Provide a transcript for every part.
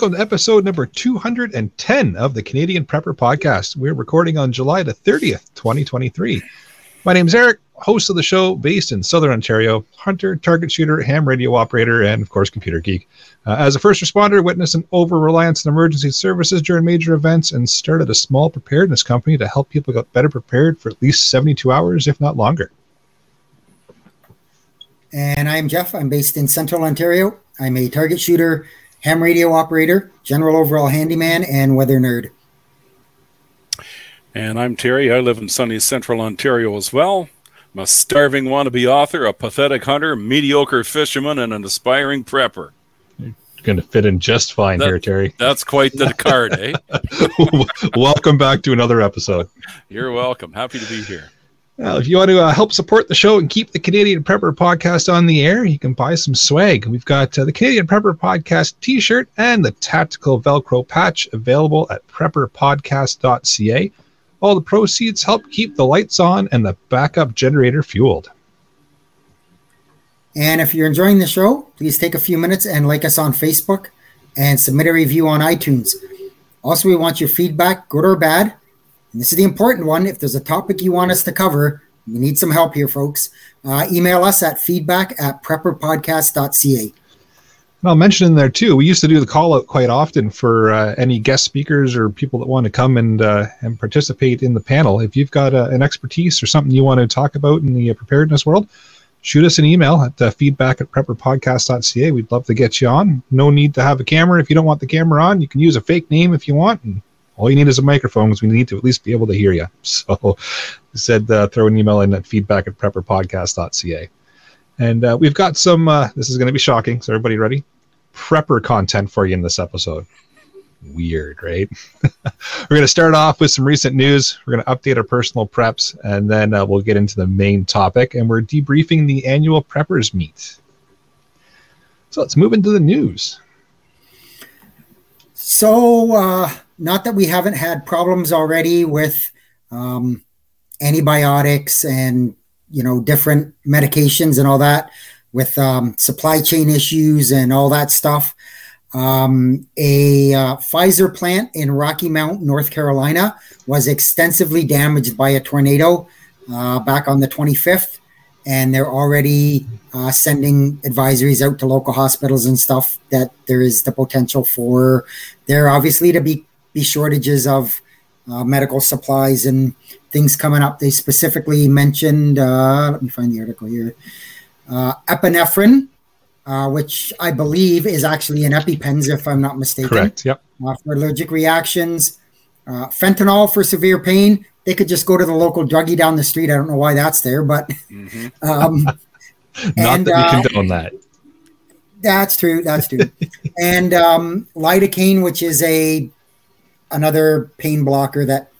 Welcome to episode number 210 of the Canadian Prepper Podcast. We're recording on July the 30th, 2023. My name is Eric, host of the show based in Southern Ontario, hunter, target shooter, ham radio operator, and of course, computer geek. Uh, as a first responder, witnessed an over reliance on emergency services during major events and started a small preparedness company to help people get better prepared for at least 72 hours, if not longer. And I'm Jeff. I'm based in Central Ontario. I'm a target shooter, ham radio operator, general overall handyman, and weather nerd. And I'm Terry. I live in sunny Central Ontario as well. I'm a starving wannabe author, a pathetic hunter, mediocre fisherman, and an aspiring prepper. You're going to fit in just fine That- here, Terry. That's quite the card, eh? Welcome back to another episode. You're welcome. Happy to be here. Well, if you want to uh, help support the show and keep the Canadian Prepper podcast on the air, you can buy some swag. We've got uh, the Canadian Prepper podcast t shirt and the tactical Velcro patch available at prepperpodcast.ca. All the proceeds help keep the lights on and the backup generator fueled. And if you're enjoying the show, please take a few minutes and like us on Facebook and submit a review on iTunes. Also, we want your feedback, good or bad. And this is the important one. If there's a topic you want us to cover, we need some help here, folks. Uh, email us at feedback at prepperpodcast.ca. And I'll mention in there too, we used to do the call out quite often for uh, any guest speakers or people that want to come and uh, and participate in the panel. If you've got uh, an expertise or something you want to talk about in the uh, preparedness world, shoot us an email at uh, feedback at prepperpodcast.ca. We'd love to get you on. No need to have a camera if you don't want the camera on. You can use a fake name if you want. And all you need is a microphone because we need to at least be able to hear you. So said uh, throw an email in at feedback at prepperpodcast.ca. And uh, we've got some, uh, this is going to be shocking. So, everybody ready? Prepper content for you in this episode. Weird, right? We're going to start off with some recent news. We're going to update our personal preps, and then uh, we'll get into the main topic. And we're debriefing the annual Preppers Meet. So, let's move into the news. So, uh, not that we haven't had problems already with um, antibiotics and you know different medications and all that, with um, supply chain issues and all that stuff. Um, a uh, Pfizer plant in Rocky Mount, North Carolina, was extensively damaged by a tornado uh, back on the 25th, and they're already uh, sending advisories out to local hospitals and stuff that there is the potential for there obviously to be be shortages of uh, medical supplies and things coming up. They specifically mentioned. Uh, let me find the article here. Uh, epinephrine, uh, which I believe is actually an EpiPens, if I'm not mistaken Correct. Yep. uh, for allergic reactions. Uh, fentanyl for severe pain. They could just go to the local druggie down the street. I don't know why that's there, but um, Not And, that uh, we condone that. that's true. That's true. and um, lidocaine, which is a another pain blocker that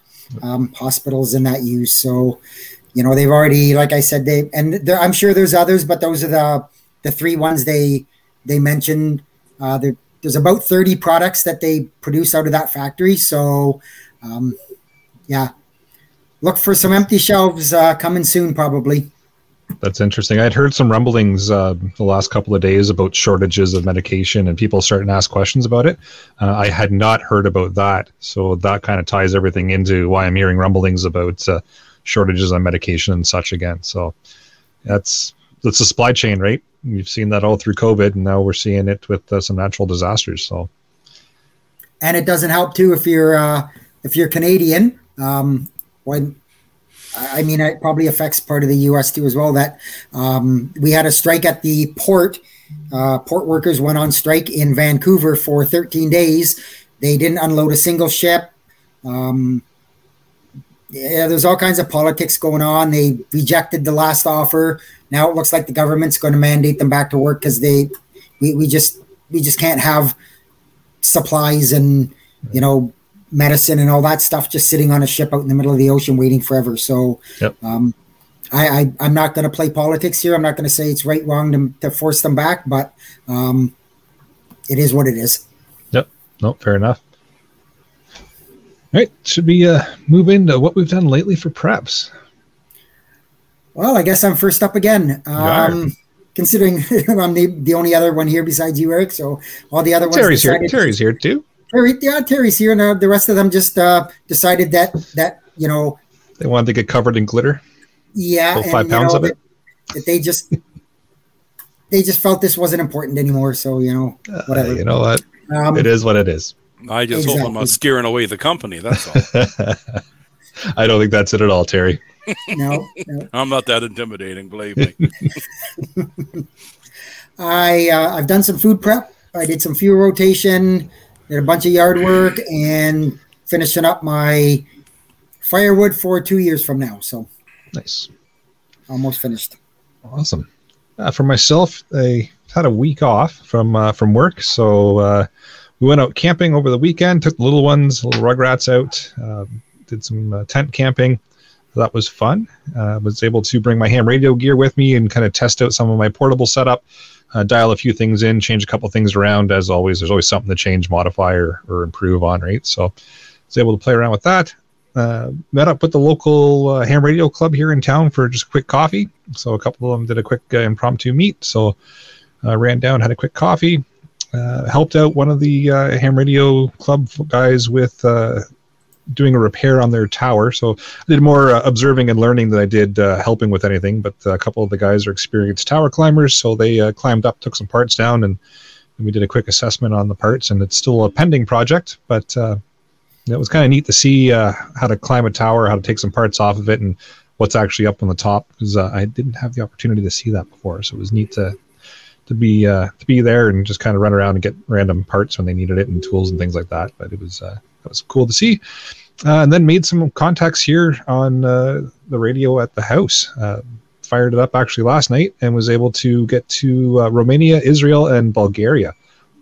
um, hospitals in that use. So, you know, they've already, like I said, they and I'm sure there's others, but those are the the three ones they they mentioned. Uh, there, there's about 30 products that they produce out of that factory. So, um, yeah, look for some empty shelves uh, coming soon, probably. That's interesting. I'd heard some rumblings uh, the last couple of days about shortages of medication and people starting to ask questions about it. Uh, I had not heard about that, so that kind of ties everything into why I'm hearing rumblings about uh, shortages on medication and such again. So that's that's the supply chain, right? We've seen that all through COVID, and now we're seeing it with uh, some natural disasters. So and it doesn't help too if you're uh, if you're Canadian. Um, when I mean, it probably affects part of the U.S. too as well. That um, we had a strike at the port. Uh, port workers went on strike in Vancouver for 13 days. They didn't unload a single ship. Um, yeah, there's all kinds of politics going on. They rejected the last offer. Now it looks like the government's going to mandate them back to work because they, we, we just we just can't have supplies and you know medicine and all that stuff just sitting on a ship out in the middle of the ocean waiting forever. So Yep. um, I, I I'm not going to play politics here. I'm not going to say it's right wrong to, to force them back, but um, it is what it is. Yep. No, fair enough. All right. Should we uh, move into what we've done lately for preps? Well, I guess I'm first up again. Um, considering I'm the, the only other one here besides you, Eric. So all the other ones. Terry's here. Terry's here too. Terry, yeah, Terry's here, and uh, the rest of them just uh, decided that that you know they wanted to get covered in glitter. Yeah, Full five pounds know, of it. That, that they just they just felt this wasn't important anymore. So you know, whatever. Uh, you know what? Um, it is what it is. I just hope I'm not scaring away the company. That's all. I don't think that's it at all, Terry. no, no. I'm not that intimidating, believe me. I uh, I've done some food prep. I did some fuel rotation, did a bunch of yard work, and finishing up my firewood for two years from now. So Nice. almost finished. Awesome. Uh, for myself, I had a week off from uh, from work, so uh, we went out camping over the weekend. Took the little ones, little rugrats out. Um, did some uh, tent camping. That was fun. Uh, was able to bring my ham radio gear with me and kind of test out some of my portable setup. Uh, dial a few things in, change a couple things around. As always, there's always something to change, modify, or, or improve on, right? So, was able to play around with that. Uh, met up with the local uh, ham radio club here in town for just quick coffee. So a couple of them did a quick uh, impromptu meet. So uh, ran down, had a quick coffee, uh, helped out one of the ham radio club guys with doing a repair on their tower. So I did more uh, observing and learning than I did uh, helping with anything. But a couple of the guys are experienced tower climbers, so they uh, climbed up, took some parts down, and, and we did a quick assessment on the parts. And it's still a pending project, but uh, it was kind of neat to see uh, how to climb a tower, how to take some parts off of it, and what's actually up on the top because uh, I didn't have the opportunity to see that before. So it was neat to to be uh, to be there and just kind of run around and get random parts when they needed it and tools and things like that. But it was uh, that was cool to see. Uh, and then made some contacts here on uh, the radio at the house. Uh, fired it up actually last night and was able to get to uh, Romania, Israel, and Bulgaria,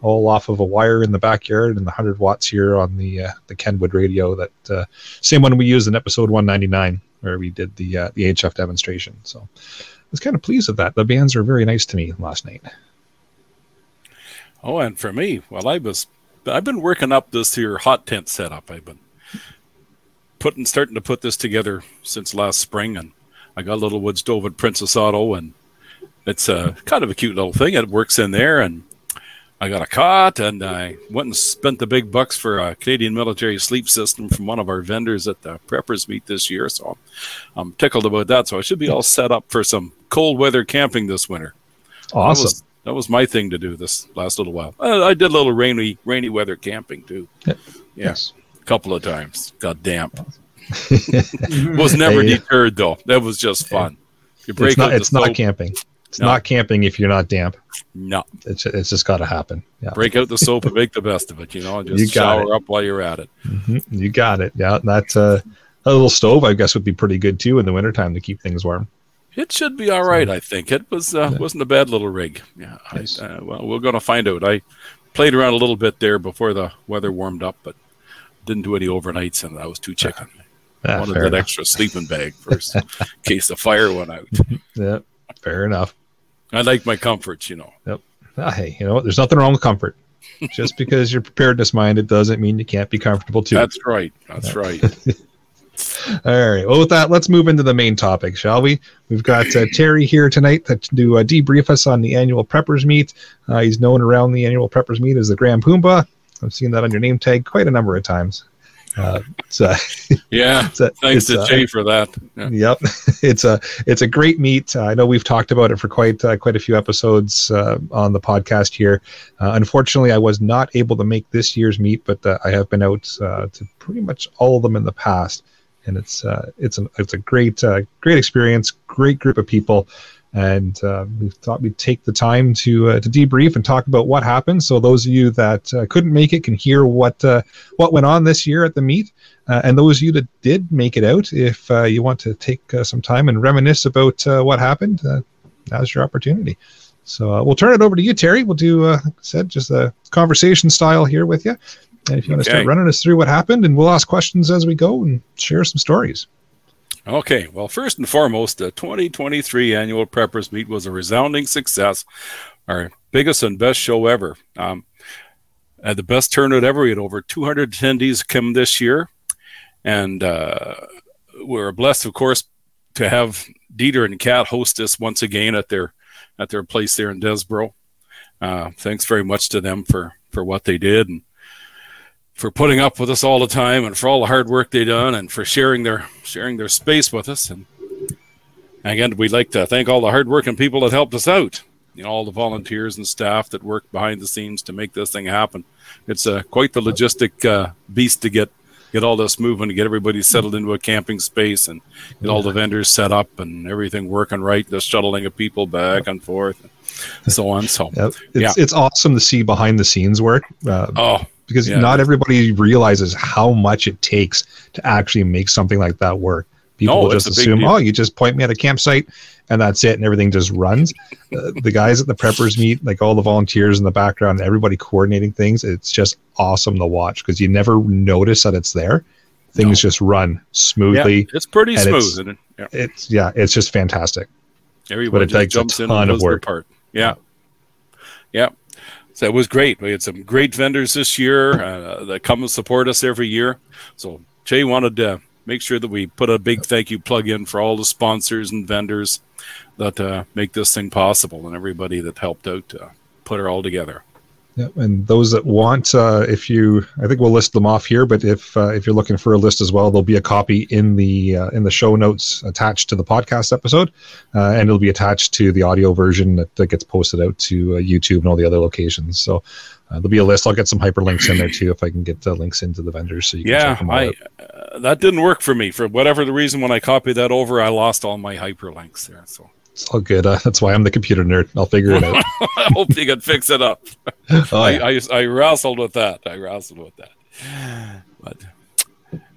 all off of a wire in the backyard and the 100 watts here on the uh, the Kenwood radio. That uh, same one we used in episode 199 where we did the the HF demonstration. So I was kind of pleased with that. The bands were very nice to me last night. Oh, and for me, well, I was I've been working up this here hot tent setup. I've been putting starting to put this together since last spring, and I got a little wood stove at Princess Auto, and it's a kind of a cute little thing. It works in there, and I got a cot, and I went and spent the big bucks for a Canadian military sleep system from one of our vendors at the preppers meet this year. So I'm tickled about that. So I should be all set up for some cold weather camping this winter. Awesome. That was my thing to do this last little while. Uh, I did a little rainy rainy weather camping too. Yep. Yes, a couple of times. Got damp. was never Hey. deterred though. That was just fun. You break It's not. It's not camping. It's No. not camping if you're not damp. No, It's it's just got to happen. Yeah. break out the soap and make the best of it. You know, and just You shower up while you're at it. Mhm. You got it. Yeah. That uh, a little stove, I guess, would be pretty good too in the wintertime to keep things warm. It should be all right. I think it was uh, wasn't a bad little rig. Yeah. I, uh, well, we're going to find out. I played around a little bit there before the weather warmed up, but didn't do any overnights, and I was too chicken. Ah, wanted that enough. extra sleeping bag first, in case the fire went out. Yeah. Fair enough. I like my comforts, you know. Ah, hey, you know what? There's nothing wrong with comfort. Just because you're preparedness minded doesn't mean you can't be comfortable too. That's right. That's right. All right. Well, with that, let's move into the main topic, shall we? We've got uh, Terry here tonight to do uh, debrief us on the annual preppers meet. Uh, he's known around the annual preppers meet as the Grand Pumbaa. I've seen that on your name tag quite a number of times. Uh, it's, uh, Yeah. a, Thanks to Jay for that. Yeah. Yep, it's a it's a great meet. Uh, I know we've talked about it for quite uh, quite a few episodes uh, on the podcast here. Uh, unfortunately, I was not able to make this year's meet, but uh, I have been out uh, to pretty much all of them in the past, and it's uh, it's an it's a great uh, great experience, great group of people. And uh, we thought we'd take the time to uh, to debrief and talk about what happened. So those of you that uh, couldn't make it can hear what uh, what went on this year at the meet. And those of you that did make it out, if you want to take some time and reminisce about what happened, uh, now's your opportunity. So we'll turn it over to you, Terry. We'll do, like I said, just a conversation style here with you. And if you want to start running us through what happened, and we'll ask questions as we go and share some stories. Okay, well, first and foremost, the 2023 annual Preppers Meet was a resounding success, our biggest and best show ever. Um, had the best turnout ever. We had over 200 attendees come this year, and uh, we we're blessed, of course, to have Dieter and Kat host us once again at their at their place there in Desboro. Uh, thanks very much to them for for what they did and for putting up with us all the time and for all the hard work they done and for sharing their sharing their space with us. And again, we'd like to thank all the hardworking people that helped us out. You know, all the volunteers and staff that worked behind the scenes to make this thing happen. It's uh, quite the logistic uh, beast to get get all this moving, to get everybody settled into a camping space, and get all the vendors set up and everything working right. The shuttling of people back and forth, and so on. So Yep. It's, Yeah. it's awesome to see behind the scenes work uh, oh because yeah. not everybody realizes how much it takes to actually make something like that work. People No, just assume, oh, you just point me at a campsite and that's it, and everything just runs. Uh, the guys at the preppers meet, like all the volunteers in the background, everybody coordinating things. It's just awesome to watch because you never notice that it's there. Things No. just run yeah, smoothly. it's pretty smooth. it's- and it, yeah, It's yeah, it's just fantastic. everybody it just takes a jumps in ton and of work. part. Yeah, yeah. So it was great. We had some great vendors this year uh, that come and support us every year. So Jay wanted to make sure that we put a big thank you plug in for all the sponsors and vendors that uh, make this thing possible, and everybody that helped out to put it all together. And those that want, uh, if you, I think we'll list them off here. But if uh, if you're looking for a list as well, there'll be a copy in the uh, in the show notes attached to the podcast episode, uh, and it'll be attached to the audio version that, that gets posted out to uh, YouTube and all the other locations. So uh, there'll be a list. I'll get some hyperlinks in there too if I can get uh, links into the vendors so you can Yeah, check them all I out. uh, that didn't work for me for whatever the reason. When I copied that over, I lost all my hyperlinks there. So It's all good. Uh, that's why I'm the computer nerd. I'll figure it out. I hope you can fix it up. Oh, yeah. I, I I wrestled with that. I wrestled with that. But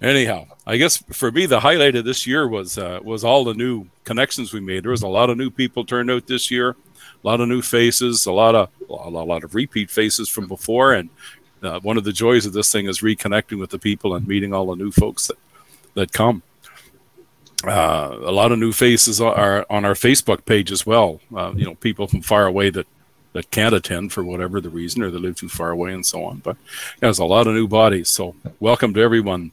anyhow, I guess for me the highlight of this year was uh, was all the new connections we made. There was a lot of new people turned out this year, a lot of new faces, a lot of a lot, a lot of repeat faces from before, and uh, one of the joys of this thing is reconnecting with the people and meeting all the new folks that that come. Uh, a lot of new faces are on our Facebook page as well. Uh, you know, people from far away that that can't attend for whatever the reason, or they live too far away, and so on. But yeah, there's a lot of new bodies. So welcome to everyone,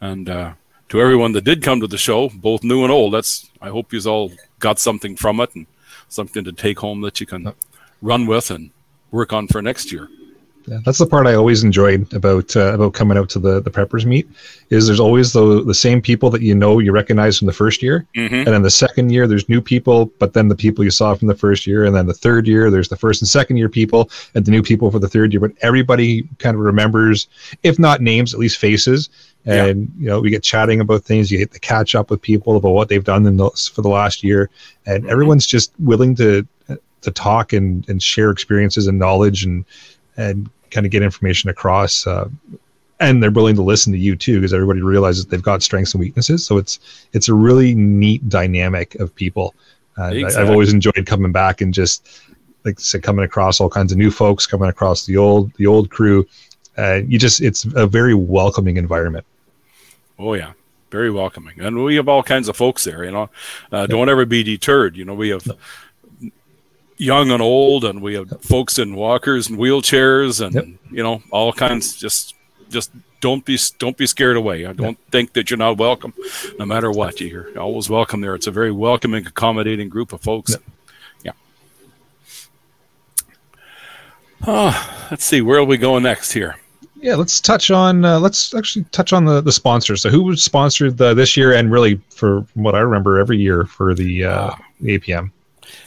and uh, to everyone that did come to the show, both new and old. That's I hope you all got something from it and something to take home that you can run with and work on for next year. Yeah, that's the part I always enjoyed about uh, about coming out to the the preppers meet is there's always the the same people that you know you recognize from the first year, Mm-hmm. and then the second year there's new people, but then the people you saw from the first year, and then the third year there's the first and second year people, and the new people for the third year. But everybody kind of remembers, if not names, at least faces. Yeah. And you know we get chatting about things. You get to catch up with people about what they've done in those for the last year, and Mhm. everyone's just willing to to talk and and share experiences and knowledge and and kind of get information across. Uh, and they're willing to listen to you too, because everybody realizes they've got strengths and weaknesses. So it's it's a really neat dynamic of people. And I, I've always enjoyed coming back and just like I said, coming across all kinds of new folks, coming across the old the old crew. Uh, you just it's a very welcoming environment. Oh yeah, very welcoming, and we have all kinds of folks there. You know, uh, don't ever be deterred. You know, we have young and old, and we have folks in walkers and wheelchairs, and Yep. you know, all kinds. Just, just don't be don't be scared away. I don't think that you're not welcome, no matter what. You're always welcome there. It's a very welcoming, accommodating group of folks. Yep. Yeah. Oh, let's see. Where are we going next here? Yeah, let's touch on uh, let's actually touch on the the sponsors. So who was sponsored the, this year and really for from what I remember every year for the uh, Ah. the APM.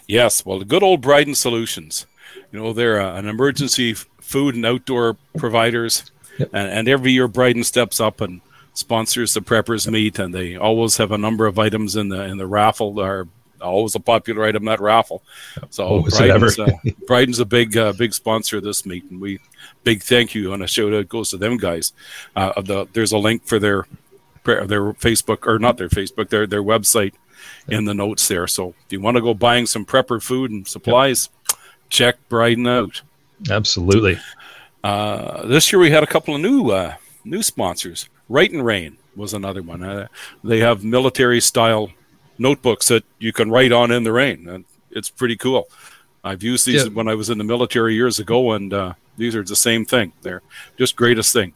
Yes, well, the good old Briden Solutions. You know, they're uh, an emergency f- food and outdoor providers, Yep. and, and every year Briden steps up and sponsors the preppers meet, and they always have a number of items in the in the raffle. That are always a popular item that raffle. So Oh, Briden's, uh, Briden's a big uh, big sponsor of this meet, and we big thank you and a shout out goes to them guys. Uh, of the there's a link for their their Facebook or not their Facebook their their website in the notes there. So if you want to go buying some prepper food and supplies, check Briden out. Absolutely. Uh, this year we had a couple of new uh, new sponsors. Right and Rain was another one. Uh, they have military style notebooks that you can write on in the rain, and it's pretty cool. I've used these Yeah. when I was in the military years ago, and uh, these are the same thing. They're just greatest thing.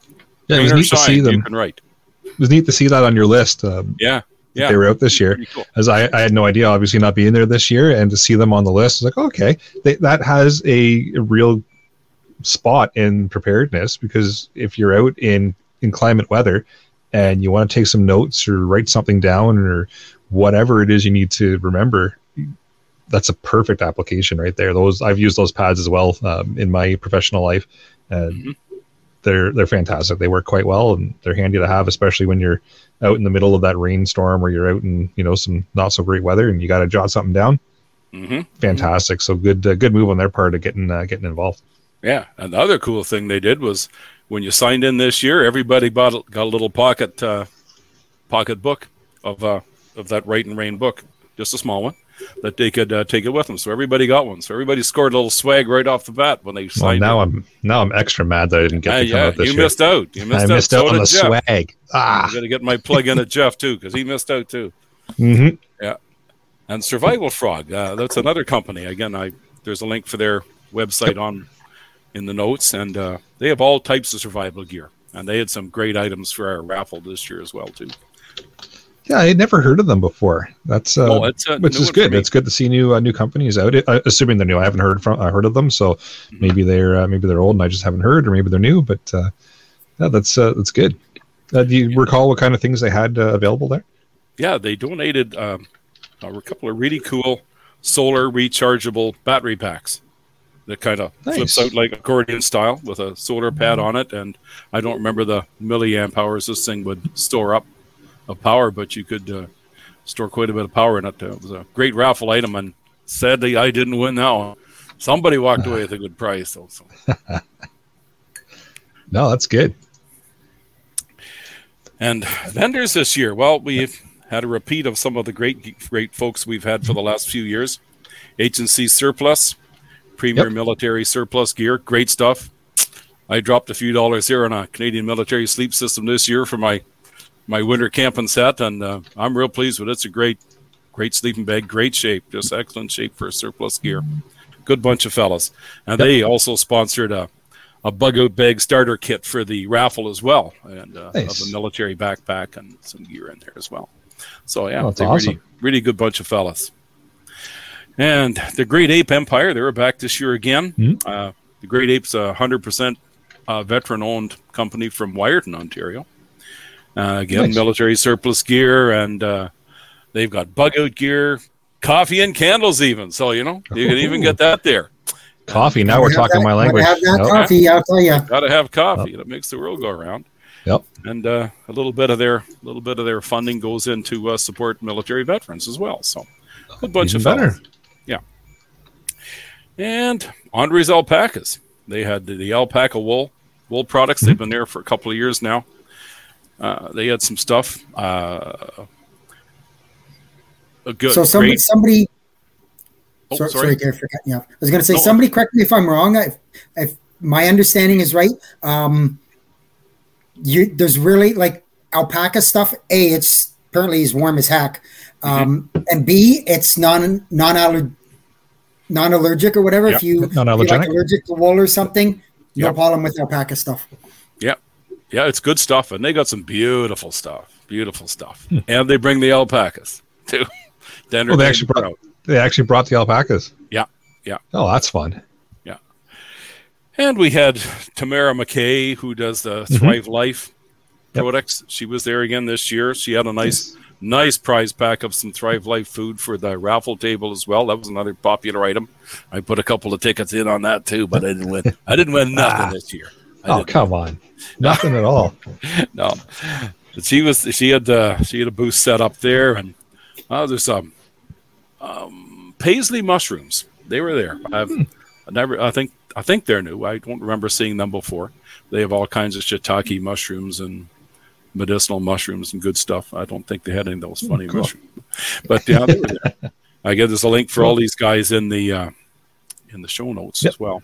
Yeah, it was neat to see shine, You can write. It was neat to see that on your list. Um, Yeah, Yeah. they were out this year. Cool. As I, I had no idea, obviously not being there this year, and to see them on the list, I was like, okay, they, that has a, real spot in preparedness because if you're out in in climate weather and you want to take some notes or write something down or whatever it is you need to remember, that's a perfect application right there. Those I've used those pads as well um, in my professional life, and Mhm. They're they're fantastic. They work quite well and they're handy to have, especially when you're out in the middle of that rainstorm or you're out in you know some not so great weather and you got to jot something down. Mm-hmm. Fantastic. So good uh, good move on their part of getting uh, getting involved. Yeah, and the other cool thing they did was when you signed in this year, everybody bought got a little pocket uh, pocket book of uh, of that Right and Rain book, just a small one that they could uh, take it with them. So everybody got one. So everybody scored a little swag right off the bat when they Well, signed. now in. I'm now I'm extra mad that I didn't get Ah, to come yeah, out this you year. missed out. You missed I out. missed So out on the Jeff. swag. Ah, I'm gonna get my plug in at Jeff too because he missed out too. Mm-hmm. Yeah, And Survival Frog, uh, that's another company. Again, I there's a link for their website on in the notes, and uh, they have all types of survival gear, and they had some great items for our raffle this year as well too. Yeah, I had never heard of them before. That's uh, oh, it's which is good. It's good to see new uh, new companies out. Uh, assuming they're new, I haven't heard from uh, heard of them, so Mm-hmm. maybe they're uh, maybe they're old and I just haven't heard, or maybe they're new. But uh, yeah, that's uh, that's good. Uh, do you recall what kind of things they had uh, available there? Yeah, they donated um, a couple of really cool solar rechargeable battery packs that kind of Nice. flips out like accordion style with a solar pad on it. And I don't remember the milliamp hours this thing would store up of power, but you could uh, store quite a bit of power in it. It was a great raffle item, and sadly, I didn't win that one. Somebody walked away with a good price, though. So. No, that's good. And vendors this year, well, we've had a repeat of some of the great great folks we've had for the last few years. H&C Surplus, Premier Yep. Military Surplus Gear, great stuff. I dropped a few dollars here on a Canadian military sleep system this year for my my winter camping set, and uh, I'm real pleased with it. It's a great, great sleeping bag, great shape, just excellent shape for surplus gear. Good bunch of fellas, and Yep. they also sponsored a a bug out bag starter kit for the raffle as well, and uh, Nice. of a military backpack and some gear in there as well. So yeah, Oh, awesome. really really good bunch of fellas. And the Great Ape Empire, they were back this year again. Mhm. Uh, the Great Ape's a hundred percent uh, veteran-owned company from Wiarton, Ontario. Uh, again, Nice. military surplus gear, and uh, they've got bug out gear, coffee and candles, even. So you know you can even get that there. Coffee. Now we're Gotta have talking that- my gotta language. Have that Yep. coffee, I'll tell you. Got to have coffee. That makes the world go around. Yep. And uh, a little bit of their a little bit of their funding goes into uh, support military veterans as well. So a bunch Even of better. fellas. Yeah. And Andre's alpacas. They had the, the alpaca wool wool products. Mm-hmm. They've been there for a couple of years now. Uh, they had some stuff. Uh, a good. so somebody, great- somebody. Oh, sorry, sorry. sorry, Gary, for cutting you off. I was going to say, No. somebody correct me if I'm wrong. If, if my understanding is right, um, you there's really like alpaca stuff. A, it's apparently is warm as heck, um, Mm-hmm. and B, it's non non aller non allergic or whatever. If Yeah. you if you're like allergic to wool or something, no Yeah. problem with alpaca stuff. Yeah. Yeah, it's good stuff. And they got some beautiful stuff. Beautiful stuff. Hmm. And they bring the alpacas too. Denver Oh, they actually brought they actually brought the alpacas. Yeah, yeah. Oh, that's fun. Yeah, and we had Tamara McKay, who does the Thrive Life Yep. products. She was there again this year. She had a nice, nice prize pack of some Thrive Life food for the raffle table as well. That was another popular item. I put a couple of tickets in on that too, but I didn't win. I didn't win nothing Ah. this year. Oh, come on. Nothing at all. no. But she was she had uh, she had a booth set up there, and uh, there's some um, paisley mushrooms. They were there. I've I never. I think I think they're new. I don't remember seeing them before. They have all kinds of shiitake mushrooms and medicinal mushrooms and good stuff. I don't think they had any of those funny cool. mushrooms, but yeah, they were there. I guess there's a link for all these guys in the uh, in the show notes Yep. as well.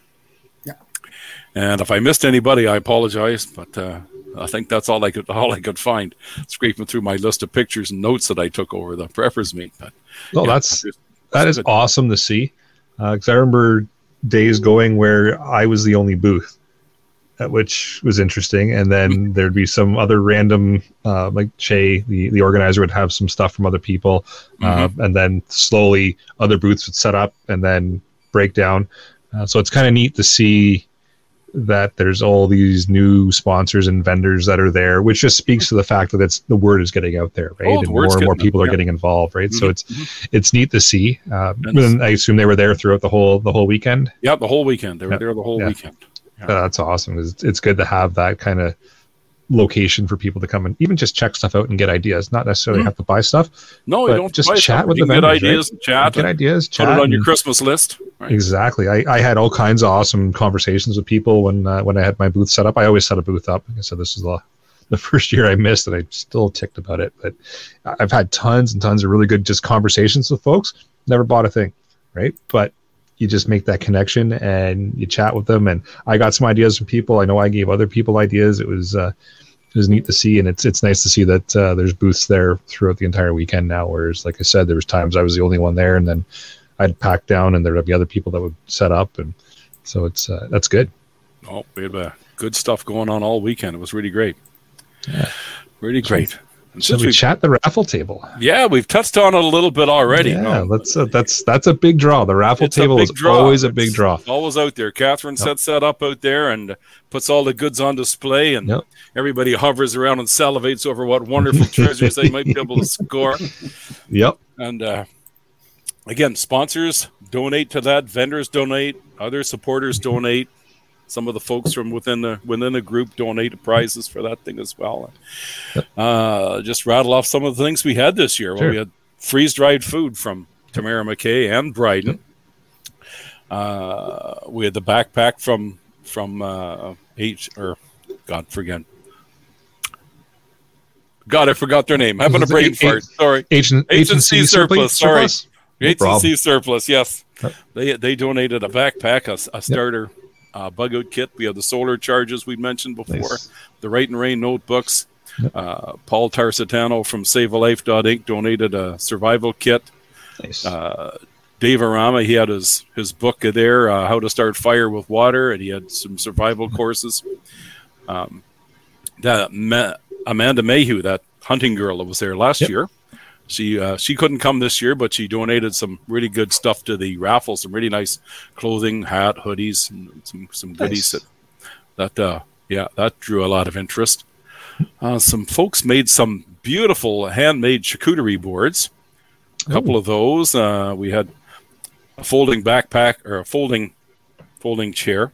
And if I missed anybody, I apologize, but uh, I think that's all I could all I could find scraping through my list of pictures and notes that I took over the preppers meet. But No, yeah, that's just- that is awesome to see. Because I remember days going where I was the only booth, uh, which was interesting. And then there'd be some other random, uh, like Shay, the, the organizer, would have some stuff from other people. Uh, and then slowly other booths would set up and then break down. Uh, so it's kind of neat to see that there's all these new sponsors and vendors that are there, which just speaks to the fact that it's the word is getting out there, right? Oh, the and more and more people out, are yeah. getting involved, right? So Mhm, it's it's neat to see. Uh, and I assume they were there throughout the whole the whole weekend. Yeah, the whole weekend. They were Yeah. there the whole Yeah. weekend. Yeah. Uh, that's awesome. It's, it's good to have that kind of location for people to come and even just check stuff out and get ideas. Not necessarily Mhm. have to buy stuff. No, But you don't just buy chat something. with You the can get vendors, right? ideas, chat, Get and ideas, put it on your Christmas list. Right? Exactly. I, I had all kinds of awesome conversations with people when uh, when I had my booth set up. I always set a booth up. Like I said, this is the the first year I missed, and I'm still ticked about it. But I've had tons and tons of really good just conversations with folks. Never bought a thing, right? But you just make that connection and you chat with them. And I got some ideas from people. I know I gave other people ideas. It was uh, it was neat to see, and it's it's nice to see that uh, there's booths there throughout the entire weekend now. Whereas, like I said, there was times I was the only one there, and then I'd pack down, and there would be other people that would set up, and so it's uh, that's good. Oh, we had uh, good stuff going on all weekend. It was really great. Yeah. Really great. And So since we chat the raffle table. yeah, we've touched on it a little bit already. Yeah, that's a, that's that's a big draw. The raffle It's table is draw. always a big draw. Always out there. Catherine sets that up out there and puts all the goods on display, and Yep. everybody hovers around and salivates over what wonderful treasures they might be able to score. Yep. And uh, again, sponsors donate to that, vendors donate, other supporters donate. Some of the folks from within the within the group donated prizes for that thing as well. Uh, just rattle off some of the things we had this year. Well, we had freeze dried food from Tamara McKay and Briden. Uh, we had the backpack from from uh, H or God forget. God, I forgot their name. Having a brain H- fart. Sorry. Agent H&C surplus, sorry. No problem. Surplus, yes. They they donated a backpack, a, a starter uh, bug out kit. We have the solar charges we mentioned before, Nice. the Write and Rain notebooks. Uh, Paul Tarsitano from SaveALife.inc donated a survival kit. Nice. Uh, Dave Arama, he had his his book there, uh, How to Start Fire with Water, and he had some survival courses. Um, that Ma- Amanda Mayhew, that hunting girl that was there last Yep. year, she uh, she couldn't come this year, but she donated some really good stuff to the raffle. Some really nice clothing, hat, hoodies, and some some goodies Nice. that that uh, yeah that drew a lot of interest. Uh, some folks made some beautiful handmade charcuterie boards. A couple of those. Uh, we had a folding backpack or a folding folding chair.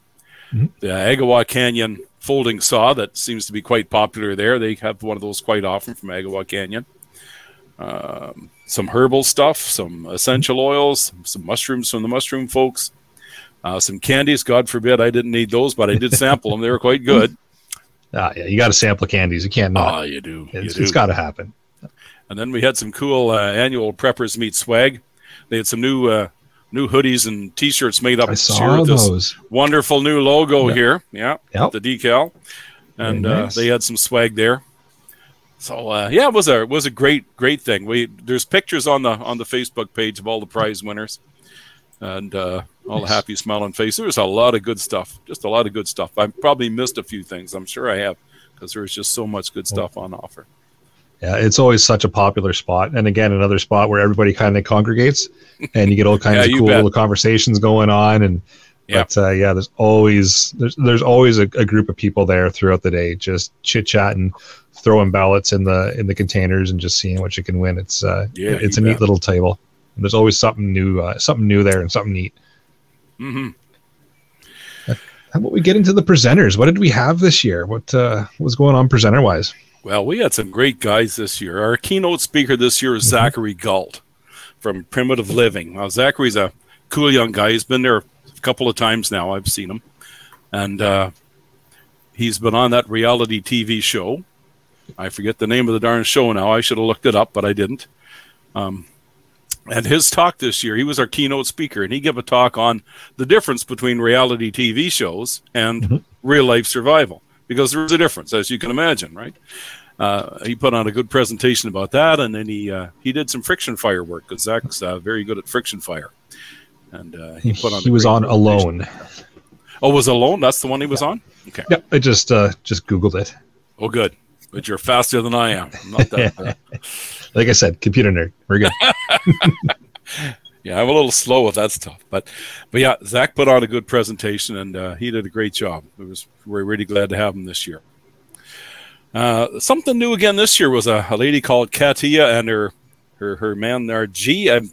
Mhm. The Agawa Canyon folding saw that seems to be quite popular there. They have one of those quite often from Agawa Canyon. Um, some herbal stuff, some essential oils, some mushrooms from the mushroom folks, uh, some candies. God forbid I didn't need those, but I did sample them. They were quite good. Ah, yeah, you got to sample candies. You can't not. Ah, you do. It's it's got to happen. And then we had some cool uh, annual preppers meet swag. They had some new uh, new hoodies and T-shirts made up I saw those. wonderful new logo Yeah. here. Yeah, Yep. the decal, and Very uh, they had some swag there. So uh, yeah, it was a it was a great great thing. We there's pictures on the on the Facebook page of all the prize winners, and uh, all the happy smiling faces. There was a lot of good stuff. Just a lot of good stuff. I probably missed a few things. I'm sure I have because there was just so much good stuff on offer. Yeah, it's always such a popular spot. And again, another spot where everybody kind of congregates and you get all kinds Yeah, of cool little conversations going on. And Yeah. but uh, yeah, there's always there's there's always a, a group of people there throughout the day, just chit chatting, throwing ballots in the in the containers, and just seeing what you can win. It's uh, Yeah, it's a neat little table. And there's always something new, uh, something new there, and something neat. hmm How about we get into the presenters? What did we have this year? What uh, was going on presenter wise? Well, we had some great guys this year. Our keynote speaker this year is Mm-hmm. Zachary Galt from Primitive Living. Now, Zachary's a cool young guy. He's been there a couple of times now. I've seen him. And uh, he's been on that reality TV show. I forget the name of the darn show now. I should have looked it up, but I didn't. Um, and his talk this year, he was our keynote speaker, and he gave a talk on the difference between reality TV shows and Mhm. real life survival, because there's a difference, as you can imagine, right? Uh, he put on a good presentation about that, and then he uh, he did some friction fire work because Zach's uh, very good at friction fire, and uh, he put on. He was on alone. Oh, was alone? That's the one he was on. Okay. Yep, I just uh, just googled it. Oh, good. But you're faster than I am. I'm not that. Like I said, computer nerd. We're good. yeah, I'm a little slow with that stuff, but but yeah, Zach put on a good presentation and uh, he did a great job. It was we're really glad to have him this year. Uh, something new again this year was a, a lady called Katia and her her her man there G. I'm,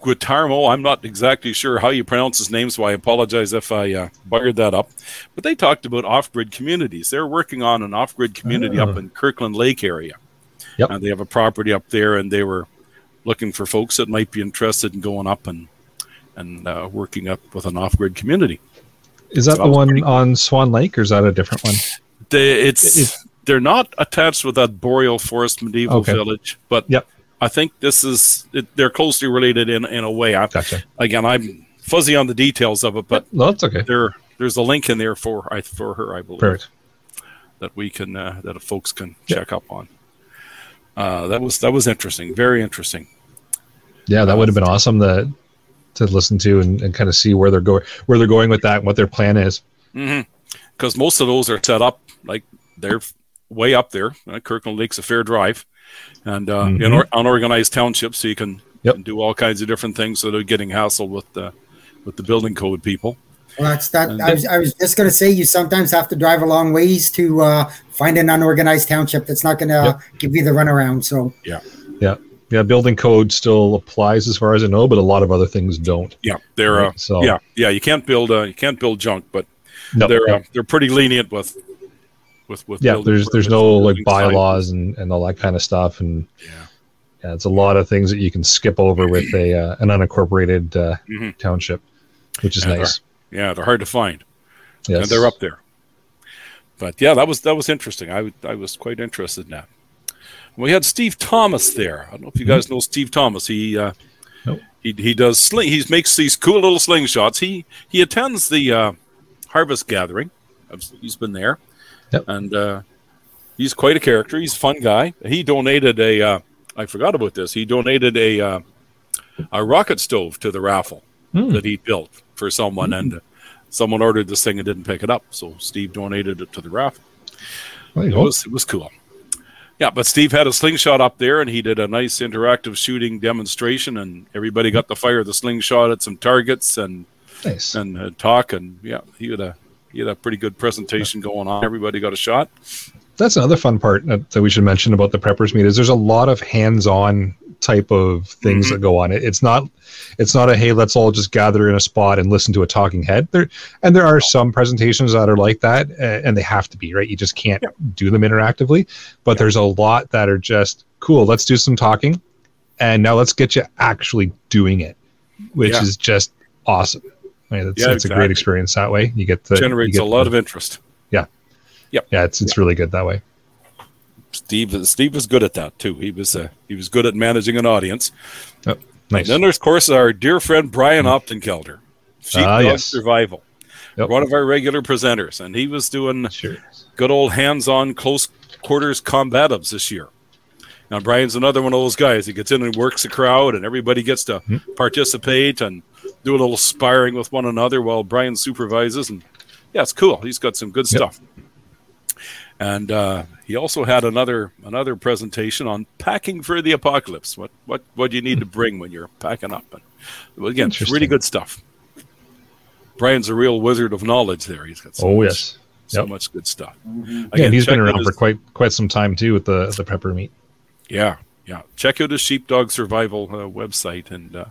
Guitarmo. I'm not exactly sure how you pronounce his name, so I apologize if I uh, buggered that up. But they talked about off-grid communities. They're working on an off-grid community Oh. up in Kirkland Lake area. Yep. Uh, they have a property up there, and they were looking for folks that might be interested in going up and and uh, working up with an off-grid community. Is that So the one pretty- on Swan Lake, or is that a different one? They, it's It's- they're not attached with that boreal forest medieval Okay. village, but Yep. I think this is it, they're closely related in in a way. I, Gotcha. again, I'm fuzzy on the details of it, but no, that's okay. there there's a link in there for I for her, I believe, Perfect. that we can uh, that folks can check up on. Uh, that was that was interesting, very interesting. Yeah, that would have been awesome to to listen to and, and kind of see where they're going, where they're going with that, and what their plan is. Because most of those are set up like they're way up there. Uh, Kirkland Lake's a fair drive, and uh, Mhm. in or, unorganized townships, so you can, Yep. can do all kinds of different things. So they're getting hassled with the with the building code people. Well, that's that. And I was, I was just going to say, you sometimes have to drive a long ways to uh, find an unorganized township that's not going to Yep. give you the runaround. So, Yeah, yeah, yeah. building code still applies as far as I know, but a lot of other things don't. Yeah, they're uh, so- yeah yeah. You can't build uh, you can't build junk, but No, they're no. uh, they're pretty lenient with with with yeah, there's there's no like bylaws and, and all that kind of stuff, and Yeah. yeah, it's a lot of things that you can skip over with a uh, an unincorporated uh, Mhm. township, which is Yeah, nice. Yeah, they're hard to find. Yes, and they're up there. But yeah, that was that was interesting. I I was quite interested in that. We had Steve Thomas there. I don't know if you guys know Steve Thomas. He uh, Nope. he he does sling. He makes these cool little slingshots. He he attends the uh, harvest gathering. He's been there, Yep. and uh, he's quite a character. He's a fun guy. He donated a. Uh, I forgot about this. He donated a uh, a rocket stove to the raffle Hmm. that he built for someone, and uh, someone ordered this thing and didn't pick it up. So Steve donated it to the raffle. It was it was cool. Yeah, but Steve had a slingshot up there, and he did a nice interactive shooting demonstration, and everybody got to fire the slingshot at some targets and nice. and uh, talk, and yeah, he had a he had a pretty good presentation going on. Everybody got a shot. That's another fun part that, we should mention about the preppers meet is there's a lot of hands-on type of things Mhm. that go on. It, it's not it's not a hey let's all just gather in a spot and listen to a talking head. There and there are some presentations that are like that and they have to be right. You just can't do them interactively. But there's a lot that are just cool. Let's do some talking, and now let's get you actually doing it, which Yeah. is just awesome. Mean, it's, Yeah, it's a great experience that way. You get the Generates get a lot the- of interest. yeah. yep. yeah, It's it's really good that way. Steve Steve was good at that too. He was uh, he was good at managing an audience. Nice. And then there's, of course, our dear friend Brian Optenkelder, Sheepdog Ah, yes. Survival, Yep. one of our regular presenters, and he was doing Sure. good old hands-on close quarters combatives this year. Now Brian's another one of those guys. He gets in and works the crowd, and everybody gets to Hmm. participate and do a little sparring with one another while Brian supervises. And yeah, it's cool. He's got some good Yep. stuff. And uh, he also had another another presentation on packing for the apocalypse. What what what do you need to bring when you're packing up. And well, again, it's really good stuff. Brian's a real wizard of knowledge there. He's got so Oh much, yes. so Yep. much good stuff. Yeah, Again, and he's been around his- for quite quite some time too with the the prepper meet. Yeah, yeah. Check out his Sheepdog Survival uh, website, and uh,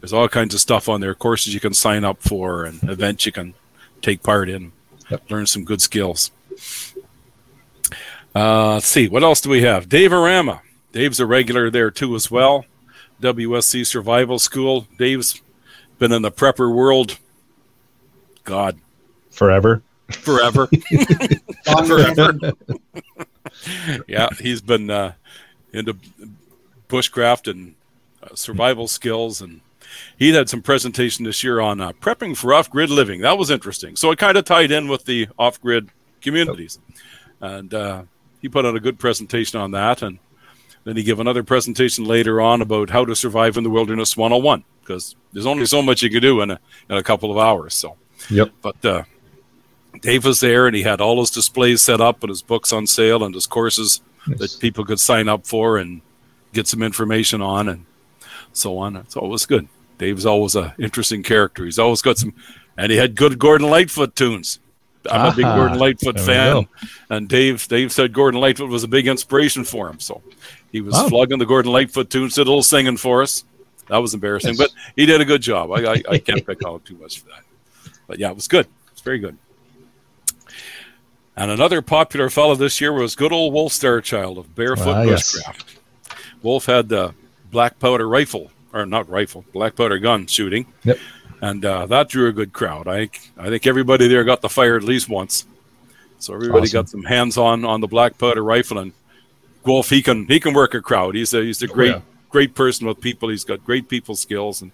there's all kinds of stuff on there. Courses you can sign up for, and events you can take part in. Yep. Learn some good skills. Uh, let's see, what else do we have? Dave Arama. Dave's a regular there too as well. WSC Survival School. Dave's been in the prepper world. God, Forever. forever. Forever. yeah, he's been uh, into bushcraft and uh, survival skills, and he had some presentation this year on uh, prepping for off-grid living. That was interesting. So it kind of tied in with the off-grid communities, and uh, he put on a good presentation on that. And then he gave another presentation later on about how to survive in the wilderness 101 because there's only so much you can do in a, in a couple of hours. So, Yep. but uh, Dave was there, and he had all his displays set up and his books on sale and his courses Nice. that people could sign up for and get some information on and so on. So it was good. Dave's always a interesting character. He's always got some, and he had good Gordon Lightfoot tunes. I'm a big Ah, Gordon Lightfoot fan, and Dave Dave said Gordon Lightfoot was a big inspiration for him. So he was Oh. flogging the Gordon Lightfoot tunes, did a little singing for us. That was embarrassing, Yes. but he did a good job. I, I, I can't pick him too much for that. But yeah, it was good. It's very good. And another popular fellow this year was good old Wolf Starchild of Barefoot Ah, yes. Bushcraft. Wolf had the black powder rifle, or not rifle, black powder gun shooting. Yep. And uh, that drew a good crowd. I I think everybody there got the fire at least once. So everybody Awesome. got some hands on on the black powder rifle and Wolf he can he can work a crowd. He's a he's a great yeah. great person with people. He's got great people skills and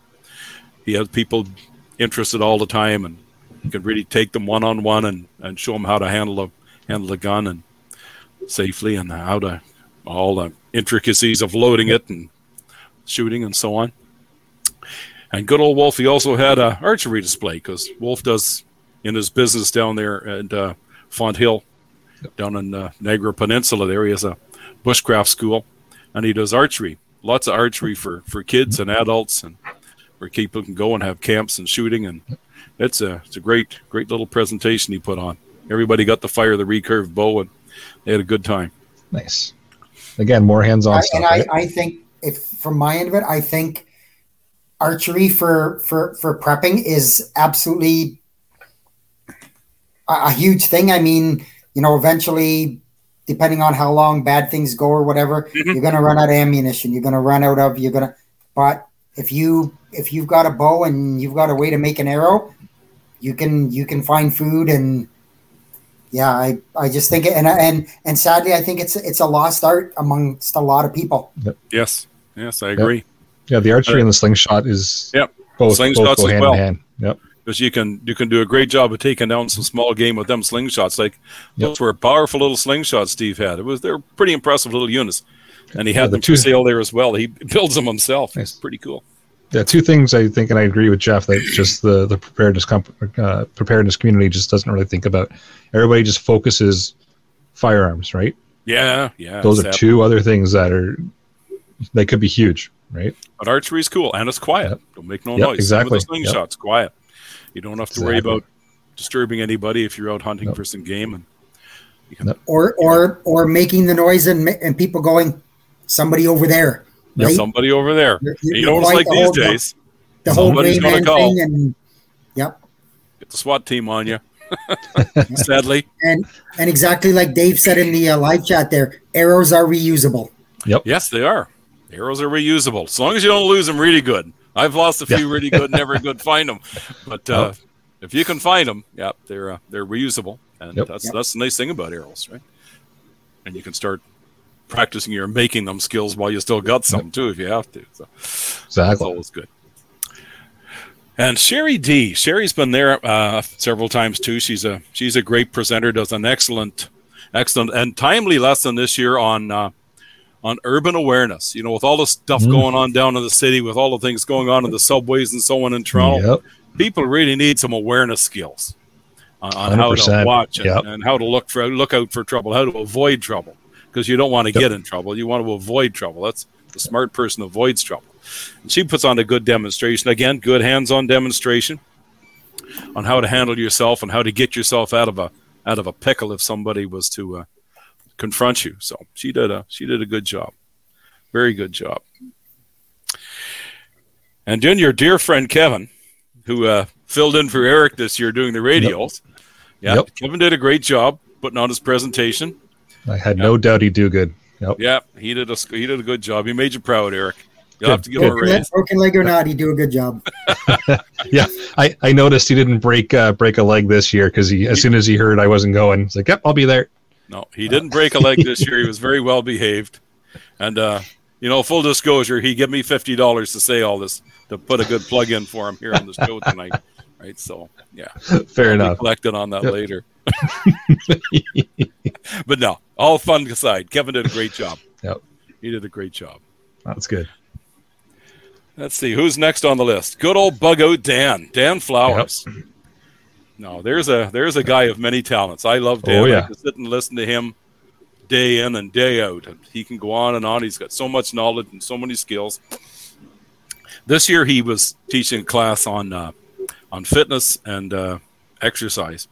he has people interested all the time and can really take them one on one and and show them how to handle a handle a gun and safely and how to all the intricacies of loading it and shooting and so on. And good old Wolf, he also had a archery display because Wolf does in his business down there at uh, Fonthill, down in uh, Niagara Peninsula. There he has a bushcraft school, and he does archery. Lots of archery for for kids and adults, and where people can go and have camps and shooting. And it's a it's a great great little presentation he put on. Everybody got to fire the recurve bow, and they had a good time. Nice. Again, more hands-on I, stuff. and I, right? I think if from my end of it, I think archery for for for prepping is absolutely a, a huge thing. I mean, you know, eventually, depending on how long bad things go or whatever, Mhm. you're gonna run out of ammunition. You're gonna run out of. You're gonna. But if you if you've got a bow and you've got a way to make an arrow, you can you can find food and yeah, I, I just think it, and and and sadly, I think it's it's a lost art amongst a lot of people. Yes, yes, I agree. yeah, the archery and the slingshot is Yep. both, Slingshots both go as hand well. in hand. Yep. because you can you can do a great job of taking down some small game with them slingshots. Like Yep. those were powerful little slingshots Steve had. It was they're pretty impressive little units, and he had Yeah, the them two- for sale there as well. He builds them himself. Nice. It's pretty cool. Yeah, two things I think, and I agree with Jeff that just the the preparedness comp, uh, preparedness community just doesn't really think about. Everybody just focuses firearms, right? Yeah, yeah. Those are two other things that are they could be huge, right? But archery is cool and it's quiet. Yep. Don't make no Yep, noise. exactly. Some of the slingshots quiet. You don't have to worry about disturbing anybody if you're out hunting Nope. for some game. And you can Nope. or or or making the noise and and people going somebody over there Yep. right? somebody over there. You're- You you're know what it's like the these whole- days. the Somebody's gonna man call. thing and yep Get the SWAT team on you. Sadly, and and exactly like Dave said in the uh, live chat there arrows are reusable Yep. yes, they are. Arrows are reusable as long as you don't lose them really good. I've lost a few really good, never good find them, but uh, if you can find them, yeah, they're uh, they're reusable, and Yep. that's Yep. that's the nice thing about arrows, right? And you can start practicing your making them skills while you still got some too, if you have to. So that's always good. And Sherry D, Sherry's been there uh, several times too. She's a she's a great presenter. Does an excellent, excellent and timely lesson this year on uh, on urban awareness. You know, with all the stuff Mm. going on down in the city, with all the things going on in the subways and so on in Toronto, Yep. people really need some awareness skills on, on how to watch and, Yep. and how to look for look out for trouble, how to avoid trouble, because you don't want to Yep. get in trouble. You want to avoid trouble. That's the smart person avoids trouble. And she puts on a good demonstration again, good hands-on demonstration on how to handle yourself and how to get yourself out of a out of a pickle if somebody was to uh, confront you. So she did a she did a good job, very good job. And then your dear friend Kevin, who uh, filled in for Eric this year doing the radios. Yeah, Yep. Kevin did a great job putting on his presentation. I had no doubt he'd do good. Yep. Yeah, he did a he did a good job. He made you proud, Eric. You'll have to give him a raise. broken leg or not he do a good job Yeah, I, I noticed he didn't break uh, break a leg this year because he as soon as he heard I wasn't going, he's like, "Yep, I'll be there." No, he didn't break a leg this year. He was very well behaved, and uh, you know, full disclosure, he gave me fifty dollars to say all this to put a good plug in for him here on the show tonight. Right, so yeah, Fair I'll be enough. Collected on that Yep. later. but no, all fun aside, Kevin did a great job. Yep. He did a great job. That's good. Let's see who's next on the list. Good old bug out Dan, Dan Flowers. no, there's a there's a guy of many talents. I love Dan. Oh, yeah. I can sit and listen to him day in and day out, and he can go on and on. He's got so much knowledge and so many skills. This year, he was teaching a class on uh, on fitness and uh, exercise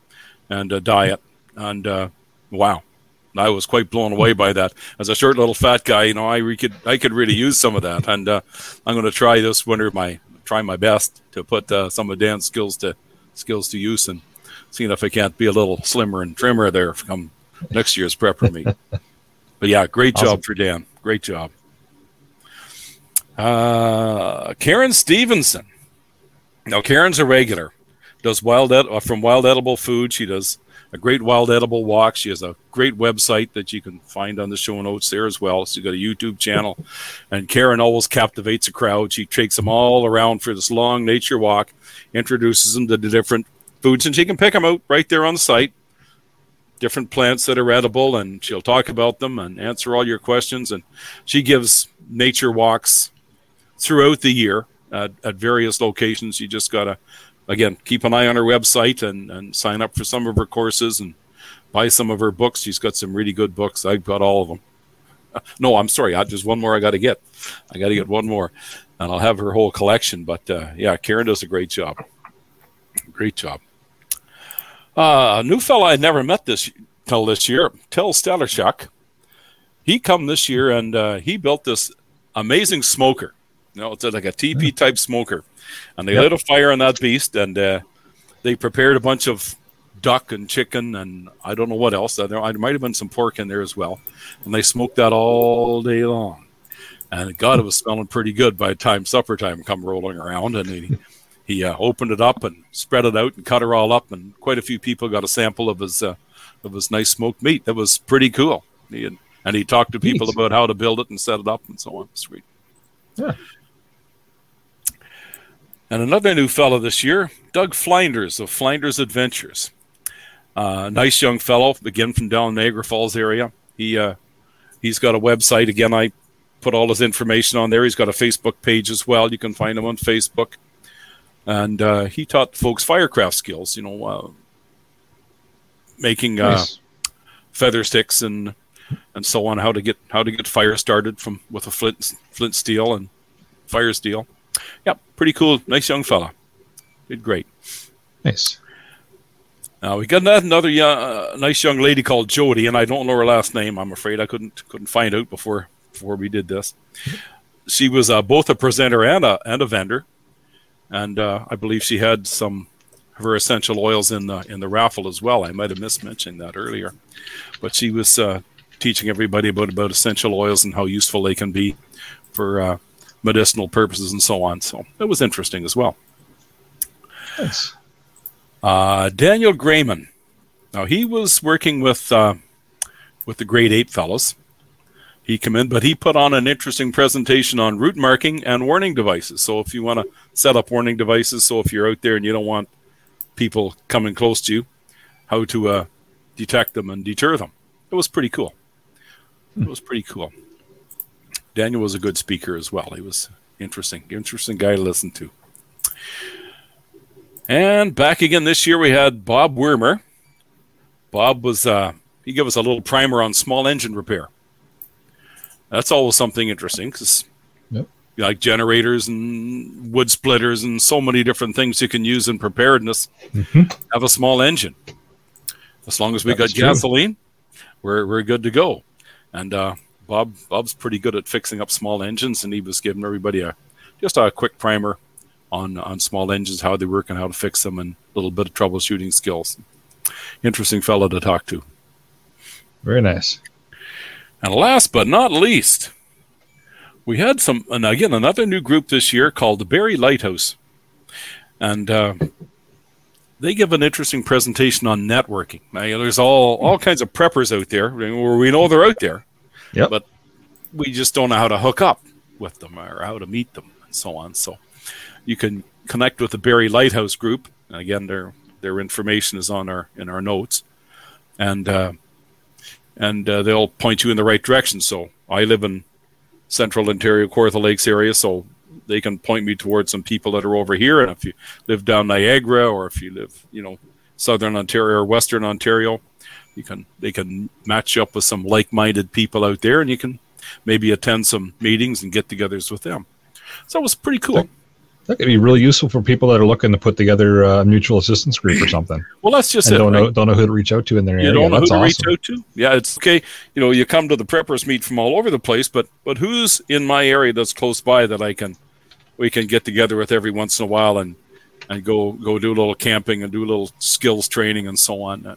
and uh, diet, and uh, wow, I was quite blown away by that. As a short little fat guy, you know, I re- could I could really use some of that, and uh, I'm going to try this winter my try my best to put uh, some of Dan's skills to skills to use and seeing if I can't be a little slimmer and trimmer there come next year's prepper meet. But yeah, great job Awesome. for Dan. Great job. Uh, Karen Stevenson. Now Karen's a regular. Does wild ed- uh, from Wild Edible Food. She does a great wild edible walk. She has a great website that you can find on the show notes there as well. She's got a YouTube channel, and Karen always captivates a crowd. She takes them all around for this long nature walk, introduces them to the different foods, and she can pick them out right there on the site. Different plants that are edible, and she'll talk about them and answer all your questions. And she gives nature walks throughout the year at, at various locations. You just gotta again keep an eye on her website and, and sign up for some of her courses and buy some of her books. She's got some really good books. I've got all of them. No, I'm sorry. I just one more I got to get. I got to get one more, and I'll have her whole collection. But uh, yeah, Karen does a great job. Great job. Uh, a new fella I never met this till this year, Tel Stellarchuk. He come this year and uh, he built this amazing smoker. You know, it's like a TP type smoker, and they Yep. lit a fire on that beast, and uh, they prepared a bunch of duck and chicken and I don't know what else. There, might have been some pork in there as well, and they smoked that all day long. And God, it was smelling pretty good by the time supper time come rolling around, and he he uh, opened it up and spread it out and cut her all up, and quite a few people got a sample of his uh, of his nice smoked meat. That was pretty cool. He had, and he talked to people Neat. about how to build it and set it up and so on. Sweet. Yeah. And another new fellow this year, Doug Flinders of Flinders Adventures. Uh, nice young fellow, again from down the Niagara Falls area. He uh, he's got a website. Again, I put all his information on there. He's got a Facebook page as well. You can find him on Facebook. And uh, he taught folks firecraft skills. You know, uh, making uh, Nice. feather sticks and and so on. How to get how to get fire started from with a flint flint steel and fire steel. Yeah, pretty cool. Nice young fella. Did great. Nice. Now we got another, young, uh, nice young lady called Jody, and I don't know her last name. I'm afraid I couldn't couldn't find out before before we did this. She was uh, both a presenter and a and a vendor, and uh, I believe she had some of her essential oils in the in the raffle as well. I might have missed mentioning that earlier, but she was uh, teaching everybody about about essential oils and how useful they can be for uh, medicinal purposes and so on. So it was interesting as well. Nice. Uh, Daniel Grayman. Now he was working with uh, with the Great Ape fellows. He come in, but he put on an interesting presentation on route marking and warning devices. So if you want to set up warning devices, so if you're out there and you don't want people coming close to you, how to uh, detect them and deter them. It was pretty cool. It was pretty cool. Daniel was a good speaker as well. He was interesting, interesting guy to listen to. And back again this year, we had Bob Wormer. Bob was, uh, he gave us a little primer on small engine repair. That's always something interesting because Yep. like generators and wood splitters and so many different things you can use in preparedness Mhm. have a small engine. As long as we That's got true. gasoline, we're, we're good to go. And uh, Bob Bob's pretty good at fixing up small engines, and he was giving everybody a just a quick primer on on small engines, how they work and how to fix them, and a little bit of troubleshooting skills. Interesting fellow to talk to. Very nice. And last but not least, we had some, and again, another new group this year called the Barry Lighthouse. And uh, they give an interesting presentation on networking. Now, there's all, all kinds of preppers out there, we know they're out there, Yep. but we just don't know how to hook up with them or how to meet them and so on. So you can connect with the Barry Lighthouse group. And again, their their information is on our in our notes, and uh, and uh, they'll point you in the right direction. So I live in central Ontario, Kawartha Lakes area, so they can point me towards some people that are over here. And if you live down Niagara, or if you live, you know, Southern Ontario or Western Ontario, you can they can match you up with some like-minded people out there, and you can maybe attend some meetings and get-togethers with them. So it was pretty cool. That could be really useful for people that are looking to put together a mutual assistance group or something. well, that's just and it. Don't right? know don't know who to reach out to in their you area. don't know That's who to awesome. reach out to. Yeah, it's okay. You know, you come to the preppers meet from all over the place, but but who's in my area that's close by that I can we can get together with every once in a while and and go go do a little camping and do a little skills training and so on.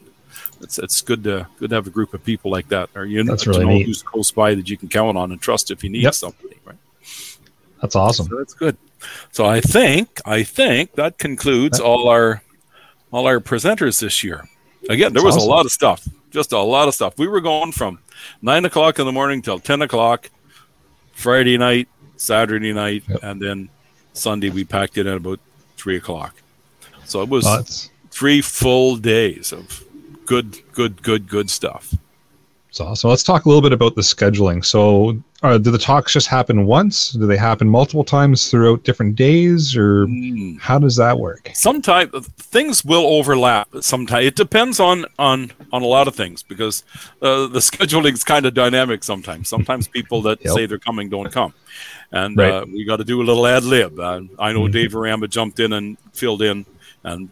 It's it's good to good to have a group of people like that, or you know, That's really know who's close by that you can count on and trust if you need Yep. somebody. Right. That's awesome. So that's good. So I think I think that concludes all our all our presenters this year. Again, there was awesome. a lot of stuff, just a lot of stuff. We were going from nine o'clock in the morning till ten o'clock, Friday night, Saturday night, Yep. and then Sunday we packed it at about three o'clock. So it was three full days of good, good, good, good stuff. it's awesome. Let's talk a little bit about the scheduling. So, uh, do the talks just happen once? Do they happen multiple times throughout different days, or Mm. how does that work? sometimes things will overlap sometimes it depends on on on a lot of things because uh, the scheduling is kind of dynamic sometimes sometimes people that Yep. say they're coming don't come and Right. uh, we got to do a little ad lib uh, i know Mhm. dave aramba jumped in and filled in and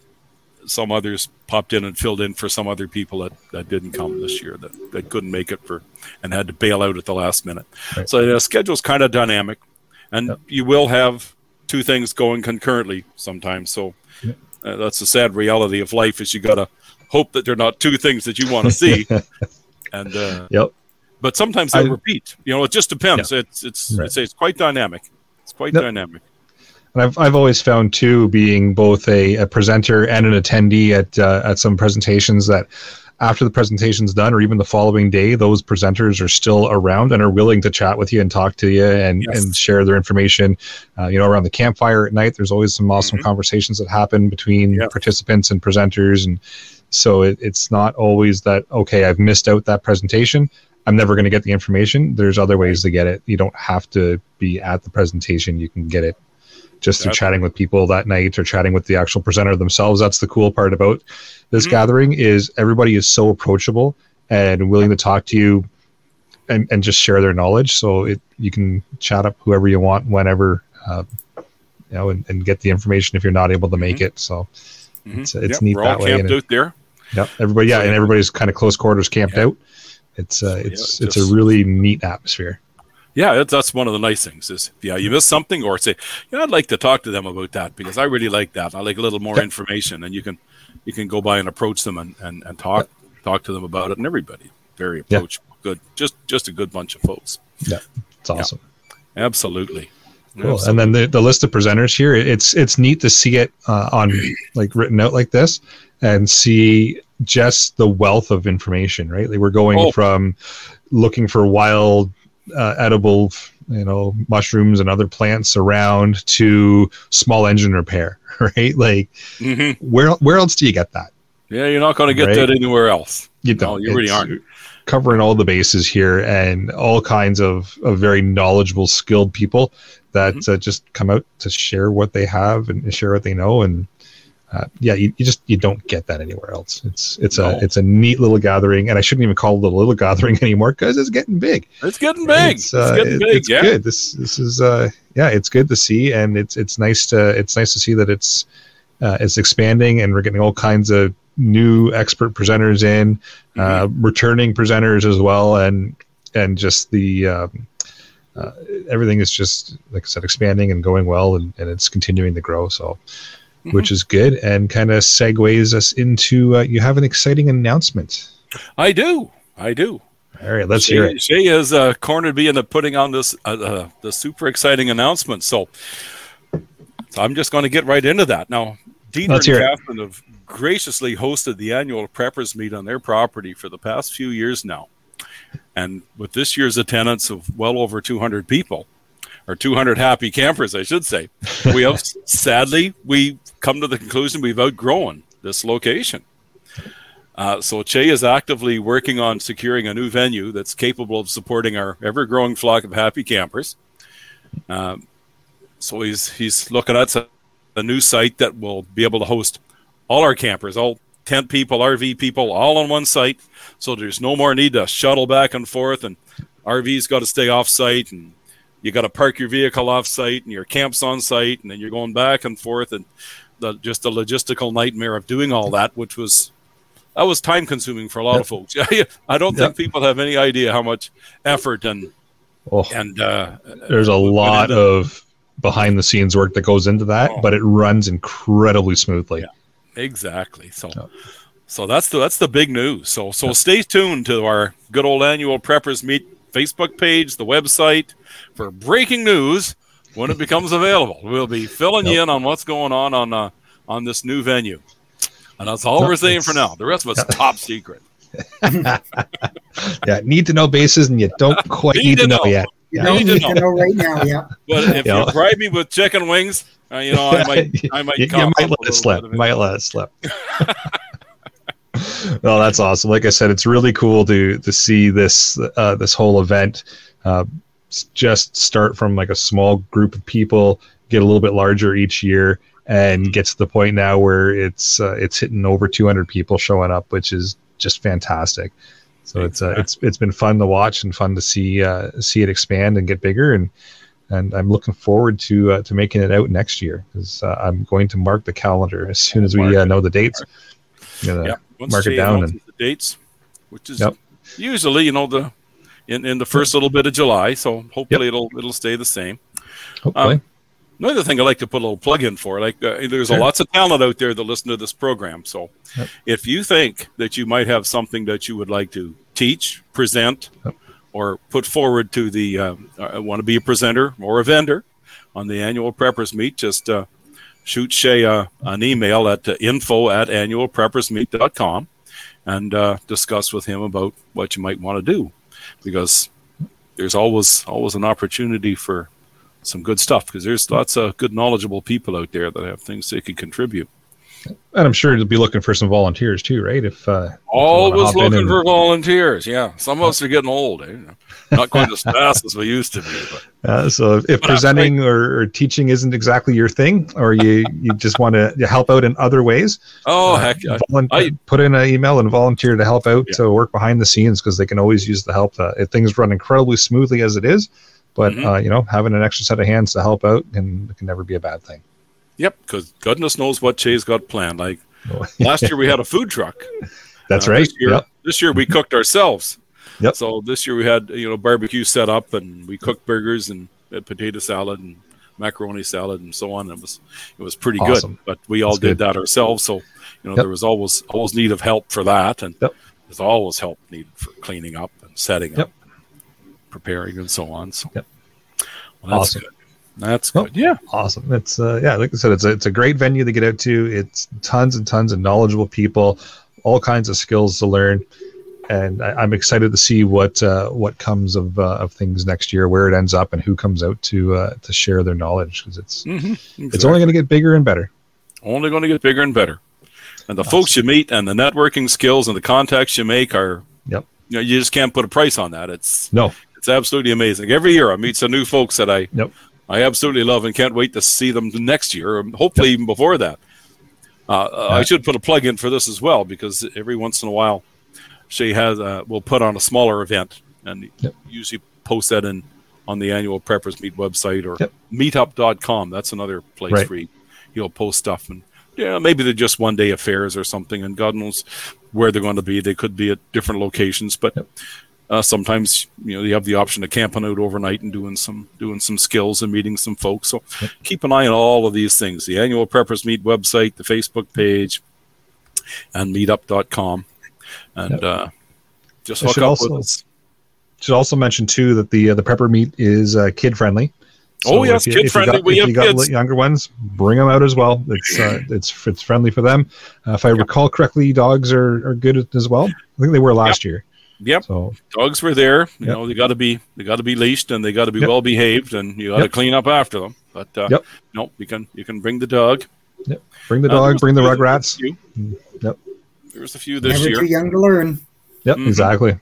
some others popped in and filled in for some other people that, that didn't come this year that, that couldn't make it for and had to bail out at the last minute Right. so the schedule's kind of dynamic and Yep. you will have two things going concurrently sometimes so Yep. uh, that's the sad reality of life is you gotta hope that they're not two things that you want to see and uh, Yep. but sometimes they I- repeat you know it just depends it's it's Right. it's, it's quite dynamic it's quite Yep. dynamic And I've, I've always found too, being both a, a presenter and an attendee at uh, at some presentations, that after the presentation's done, or even the following day, those presenters are still around and are willing to chat with you and talk to you and, Yes. and share their information. Uh, you know, around the campfire at night, there's always some awesome Mhm. conversations that happen between Yeah. participants and presenters, and so it, it's not always that okay, I've missed out that presentation. I'm never going to get the information. There's other ways to get it. You don't have to be at the presentation. You can get it just through chatting with people that night or chatting with the actual presenter themselves. That's the cool part about this Mhm. gathering is everybody is so approachable and willing to talk to you and, and just share their knowledge. So it you can chat up whoever you want whenever, uh, you know, and, and get the information if you're not able to make it. So Mhm. It's- it's Yep, neat we're all that way, camped out there yeah, everybody, yeah, So, and everybody's kind of close quarters camped Yeah. out. It's uh, it's it's just- a really neat atmosphere. Yeah, that's, that's one of the nice things is yeah, you miss something or say, yeah, I'd like to talk to them about that because I really like that. I like a little more information, and you can you can go by and approach them and, and, and talk talk to them about it, and everybody very Yeah. good, just just a good bunch of folks. Yeah, it's awesome. Absolutely. Cool. And then the, the list of presenters here, it's it's neat to see it uh, on like written out like this and see just the wealth of information, right? Like we're going Oh. from looking for wild uh, edible, you know, mushrooms and other plants around to small engine repair, right? Like hmm where where else do you get that? Yeah, you're not going to get Right. that anywhere else. You don't. you really aren't. Covering all the bases here and all kinds of, of very knowledgeable, skilled people that Mm-hmm. uh, just come out to share what they have and share what they know. And uh, yeah, you, you just you don't get that anywhere else. It's it's No. a it's a neat little gathering, and I shouldn't even call it a little gathering anymore because it's getting big. It's getting big. It's, It's, uh, getting it- big. it's yeah. good. This this is uh yeah, it's good to see, and it's it's nice to it's nice to see that it's uh, it's expanding, and we're getting all kinds of new expert presenters in, uh, Mm-hmm. returning presenters as well, and and just the um, uh, everything is just like I said, expanding and going well, and, and it's continuing to grow. So. Mm-hmm. Which is good, and kind of segues us into uh, you have an exciting announcement. I do. I do. All right, let's Shay, hear it. Shay has uh, cornered me into putting on this uh, uh, the super exciting announcement. So, so I'm just going to get right into that now. Dieter Let's and it. Catherine have graciously hosted the annual preppers meet on their property for the past few years now, and with this year's attendance of well over 200 people, or 200 happy campers, I should say, we have sadly we come to the conclusion we've outgrown this location. Uh, so Che is actively working on securing a new venue that's capable of supporting our ever-growing flock of happy campers. Um, so he's he's looking at a, a new site that will be able to host all our campers, all tent people, RV people, all on one site. So there's no more need to shuttle back and forth, and RVs got to stay off site, and you got to park your vehicle off site, and your camp's on site, and then you're going back and forth, and the, just the logistical nightmare of doing all that, which was that was time consuming for a lot Yep. of folks. I don't think people have any idea how much effort and Oh, and uh, there's a lot of behind the scenes work that goes into that, Oh. but it runs incredibly smoothly. Yeah. Exactly. So, Yep. so that's the that's the big news. So, so stay tuned to our good old annual Preppers Meet Facebook page, the website for breaking news when it becomes available. We'll be filling you in on what's going on on uh, on this new venue, and that's all Yep, we're saying for now. The rest of it's top secret. Yeah, need to know bases, and you don't quite Need need, to to know, know. yet. You Yeah. don't need to know. to know right now. Yeah. But if Yeah. you bribe me with chicken wings, uh, you know, I might I might you, you might let it slip. bit of You might let it slip. Well, that's awesome. Like I said, it's really cool to to see this uh, this whole event uh, just start from like a small group of people, get a little bit larger each year, and get to the point now where it's uh, it's hitting over 200 people showing up, which is just fantastic. So it's uh, it's it's been fun to watch and fun to see uh, see it expand and get bigger and and I'm looking forward to uh, to making it out next year because uh, I'm going to mark the calendar as soon as we uh, know the dates. Yeah, once mark it down announces the dates, which is Yep. usually you know the in, in the first little bit of July. So hopefully it'll it'll stay the same. hopefully. Um, Another thing I like to put a little plug in for, like uh, there's Sure. a lots of talent out there that listen to this program. So Yep. if you think that you might have something that you would like to teach, present, Yep. or put forward to the um, uh, want to be a presenter or a vendor on the annual preppers meet, just uh, shoot Shay uh, an email at uh, info at annualpreppersmeet.com and uh, discuss with him about what you might want to do because there's always always an opportunity for some good stuff because there's lots of good knowledgeable people out there that have things they can contribute and I'm sure you'll be looking for some volunteers too, right? If uh, if always in looking and- for volunteers yeah some of us are getting old eh? not quite as fast as we used to be but Uh, so if But presenting or, or teaching isn't exactly your thing, or you you just want to help out in other ways, oh uh, heck I- I- put in an email and volunteer to help out Yeah. to work behind the scenes because they can always use the help. Uh, if things run incredibly smoothly as it is, but Mhm. uh, you know having an extra set of hands to help out can can never be a bad thing. Yep because goodness knows what Jay's got planned like last year we had a food truck That's Uh, right. This year, Yep. this year we cooked ourselves. Yep. So this year we had you know barbecue set up and we cooked burgers and potato salad and macaroni salad and so on. It was it was pretty Awesome. good. But we all That's did good. that ourselves. So you know Yep. there was always always need of help for that, and Yep. there's always help needed for cleaning up and setting up, preparing and so on. So well, that's Awesome. good. That's Well, good. Yeah. Awesome. It's uh, yeah, like I said, it's a, it's a great venue to get out to. It's tons and tons of knowledgeable people, all kinds of skills to learn, and I, I'm excited to see what uh, what comes of uh, of things next year, where it ends up, and who comes out to uh, to share their knowledge because it's Mhm. it's only going to get bigger and better. only going to get bigger and better. And the folks you meet and the networking skills and the contacts you make are, Yep. you know, you just can't put a price on that. It's No, it's absolutely amazing. Every year I meet some new folks that I Yep. I absolutely love and can't wait to see them next year, hopefully even before that. Uh, I should put a plug in for this as well because every once in a while, she has uh, will put on a smaller event and Yep. usually post that in on the annual Preppers Meet website or Yep. meetup.com. That's another place Right. where you, you'll post stuff and yeah, maybe they're just one day affairs or something, and God knows where they're going to be. They could be at different locations, but Yep. Uh, sometimes you know you have the option of camping out overnight and doing some doing some skills and meeting some folks. So keep an eye on all of these things: the annual Preppers Meet website, the Facebook page, and Meetup.com, and Yep. uh, just hook up also- with us. should also mention too that the uh, the prepper meet is uh, kid friendly. Oh, yes, if you- if you got- We if have you got kids. younger ones, bring them out as well. It's uh, it's it's friendly for them. Uh, if I recall correctly, dogs are, are good as well. I think they were last year. Yep, So dogs were there. You Yep. know, they got to be they got to be leashed and they got to be Yep. well behaved, and you got to Yep. clean up after them. But uh, Yep. no, you can you can bring the dog. Yep. Bring the Uh, dog, there's- bring the there's a rugrats. few. Yep. There's a few this Never year. too young to learn. Yep, Mhm. exactly.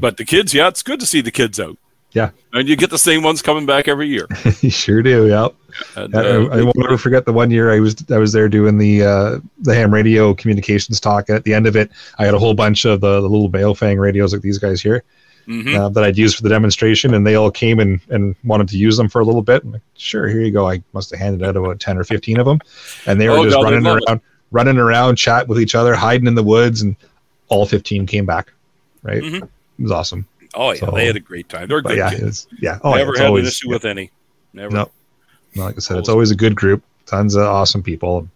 But the kids, yeah, it's good to see the kids out. Yeah. And you get the same ones coming back every year. you sure do. Yep. And, I, uh, I won't ever forget the one year I was I was there doing the uh, the ham radio communications talk. And At the end of it, I had a whole bunch of the, the little Baofeng radios like these guys here mhm. uh, that I'd use for the demonstration, and they all came and, and wanted to use them for a little bit. I'm like, sure, here you go. I must have handed out about ten or fifteen of them, and they were Oh, just God, running love it. around, running around, chatting with each other, hiding in the woods, and all fifteen came back. Right, Mhm. it was awesome. Oh yeah, So- they had a great time. They're good yeah, kids. yeah. Oh, yeah, Never it's had always, an issue with any. Never. No. No, like I said, it's always a good group. Tons of awesome people.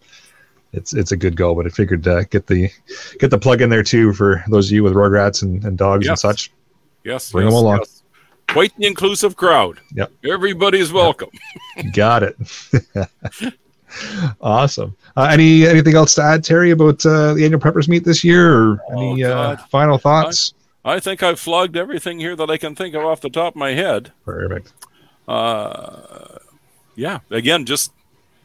It's it's a good go. But I figured uh, get the get the plug in there too for those of you with Rugrats and, and dogs and such. Yes. Bring them along. yes. Quite the inclusive crowd. Yep. Everybody's welcome. Got it. awesome. Uh, any anything else to add, Terry, about uh, the annual preppers meet this year, or Oh, any uh, final thoughts? I think I've flogged everything here that I can think of off the top of my head. Perfect. Uh, yeah. Again, just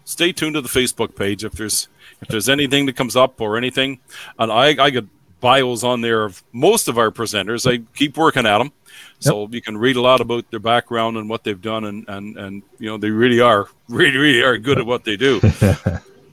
stay tuned to the Facebook page if there's if there's anything that comes up or anything. And I I got bios on there of most of our presenters. I keep working at them. So you can read a lot about their background and what they've done, and, and, and you know they really are really really are good at what they do.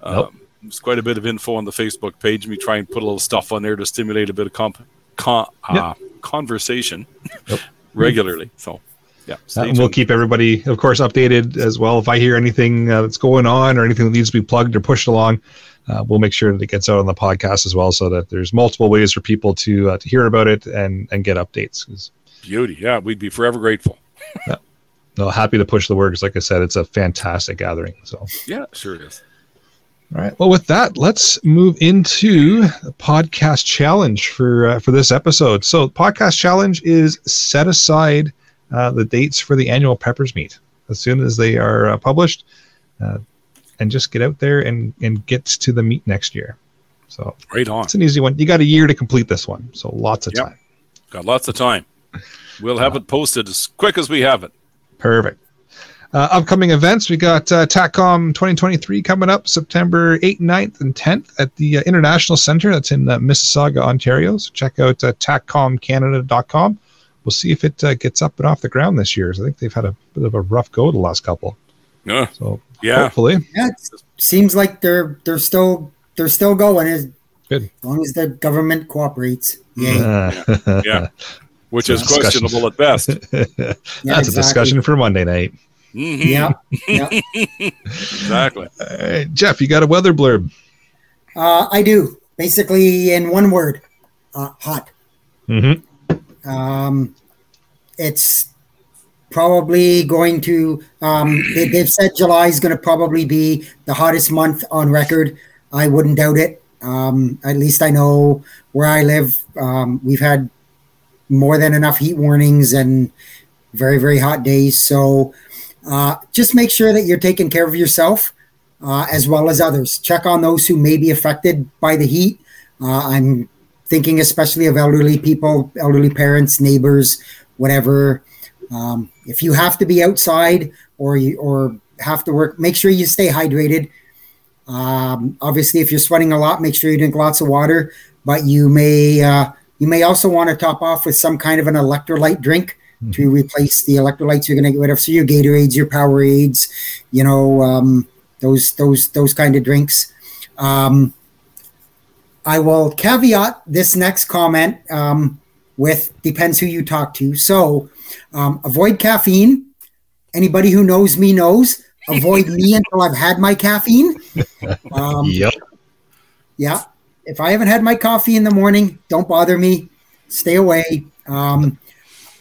Um, there's quite a bit of info on the Facebook page. We try and put a little stuff on there to stimulate a bit of comp, con, uh, conversation Yep. regularly. So, yeah, Uh, we'll keep everybody, of course, updated as well. If I hear anything uh, that's going on or anything that needs to be plugged or pushed along, uh, we'll make sure that it gets out on the podcast as well, so that there's multiple ways for people to uh, to hear about it and and get updates. beauty. Yeah, we'd be forever grateful. yeah. no, happy to push the word. 'cause like I said, it's a fantastic gathering. So, Yeah, sure is. Right. Well, with that, let's move into the podcast challenge for uh, for this episode. So, podcast challenge is set aside uh, the dates for the annual Preppers meet as soon as they are uh, published, uh, and just get out there and and get to the meet next year. So Right on. it's an easy one. You got a year to complete this one, so lots of Yep. time. Got lots of time. We'll have it posted as quick as we have it. Perfect. Uh, upcoming events, we got uh, TACCOM 2023 coming up September 8th, 9th, and 10th at the uh, International Center. That's in uh, Mississauga, Ontario. So check out uh, TACCOMCanada.com. We'll see if it uh, gets up and off the ground this year. 'cause I think they've had a bit of a rough go the last couple. Uh, So yeah. hopefully, Yeah, it seems like they're they're still they're still going as Good. as long as the government cooperates. Yay. uh, Yeah. Which is questionable at best. that's Yeah, a discussion for Monday night. Mhm, Yeah, yeah. Exactly. All right, Jeff, you got a weather blurb. Uh, I do. Basically, in one word, uh, hot. Mm-hmm. Um, it's probably going to. Um, they, they've said July is going to probably be the hottest month on record. I wouldn't doubt it. Um, at least I know where I live. Um, we've had more than enough heat warnings and very very hot days. So uh, just make sure that you're taking care of yourself uh, as well as others. Check on those who may be affected by the heat. Uh, I'm thinking especially of elderly people, elderly parents, neighbors, whatever. Um, if you have to be outside or you or have to work, make sure you stay hydrated. Um, obviously, if you're sweating a lot, make sure you drink lots of water. But you may uh, you may also want to top off with some kind of an electrolyte drink to replace the electrolytes you're going to get rid of. So your Gatorades, your Powerades, you know um, those those those kind of drinks. Um, I will caveat this next comment um, with depends who you talk to. So um, avoid caffeine. Anybody who knows me knows. Avoid me until I've had my caffeine. Um, Yep. yeah. If I haven't had my coffee in the morning, don't bother me. Stay away. Um,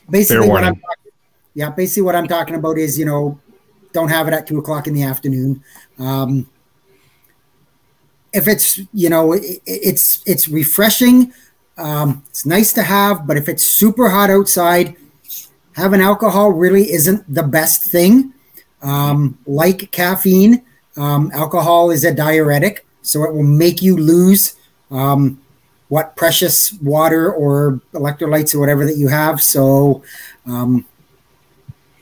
basically, what I'm warning. yeah, basically what I'm talking about is you know, don't have it at two o'clock in the afternoon. Um, if it's you know, it, it's it's refreshing. Um, it's nice to have, but if it's super hot outside, having alcohol really isn't the best thing. Um, like caffeine, um, alcohol is a diuretic, so it will make you lose um, what precious water or electrolytes or whatever that you have. So um,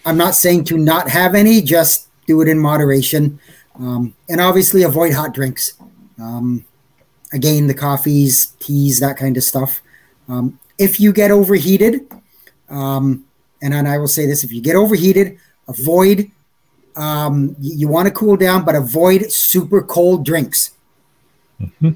I'm not saying to not have any, just do it in moderation. Um, and obviously avoid hot drinks. Um, again, the coffees, teas, that kind of stuff. Um, if you get overheated, um, and then I will say this: if you get overheated, avoid. Um, you, you want to cool down, but avoid super cold drinks. Mm-hmm.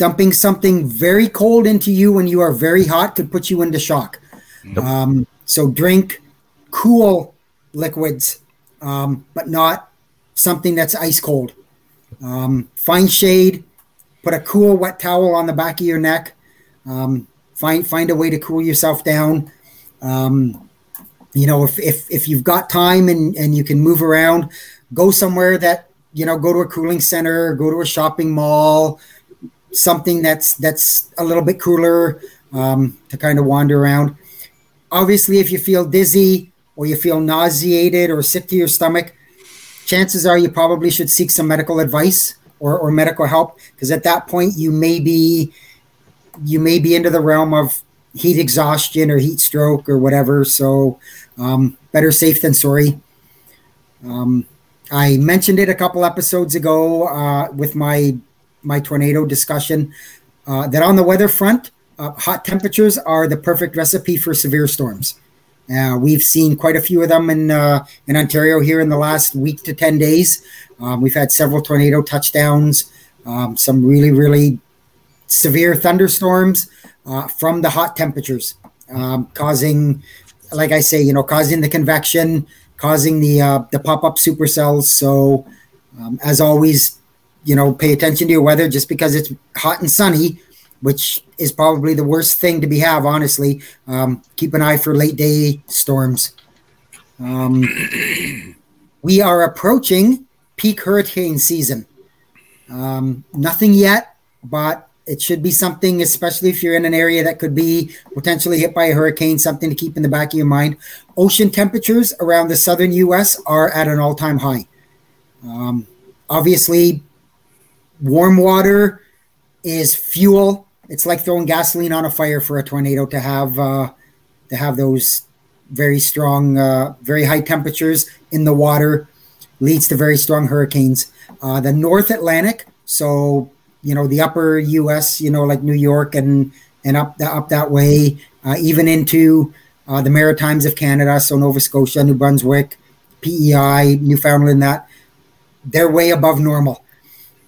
Dumping something very cold into you when you are very hot could put you into shock. Yep. Um, so drink cool liquids, um, but not something that's ice cold. Um, find shade, put a cool wet towel on the back of your neck. Um, find find a way to cool yourself down. Um, you know, if, if if you've got time and and you can move around, go somewhere that you know, go to a cooling center, go to a shopping mall, something that's that's a little bit cooler um, to kind of wander around. Obviously, if you feel dizzy or you feel nauseated or sick to your stomach, chances are you probably should seek some medical advice or, or medical help because at that point you may be you may be into the realm of heat exhaustion or heat stroke or whatever. So um, better safe than sorry. Um, I mentioned it a couple episodes ago uh, with my my tornado discussion uh, that on the weather front, uh, hot temperatures are the perfect recipe for severe storms. Uh, we've seen quite a few of them in uh, in Ontario here in the last week to ten days. Um, we've had several tornado touchdowns, um, some really really severe thunderstorms uh, from the hot temperatures, um, causing, like I say, you know, causing the convection, causing the uh, the pop up supercells. So, um, as always, you know, pay attention to your weather. Just because it's hot and sunny, which is probably the worst thing to be have, honestly. Um, keep an eye for late day storms. Um, we are approaching peak hurricane season. Um, nothing yet, but it should be something, especially if you're in an area that could be potentially hit by a hurricane, something to keep in the back of your mind. Ocean temperatures around the southern U.S. are at an all time high. Um, obviously, warm water is fuel. It's like throwing gasoline on a fire for a tornado to have uh, to have those very strong, uh, very high temperatures in the water leads to very strong hurricanes. Uh, the North Atlantic, so you know the upper U.S., you know like New York and and up that up that way, uh, even into uh, the Maritimes of Canada, so Nova Scotia, New Brunswick, PEI, Newfoundland, that they're way above normal,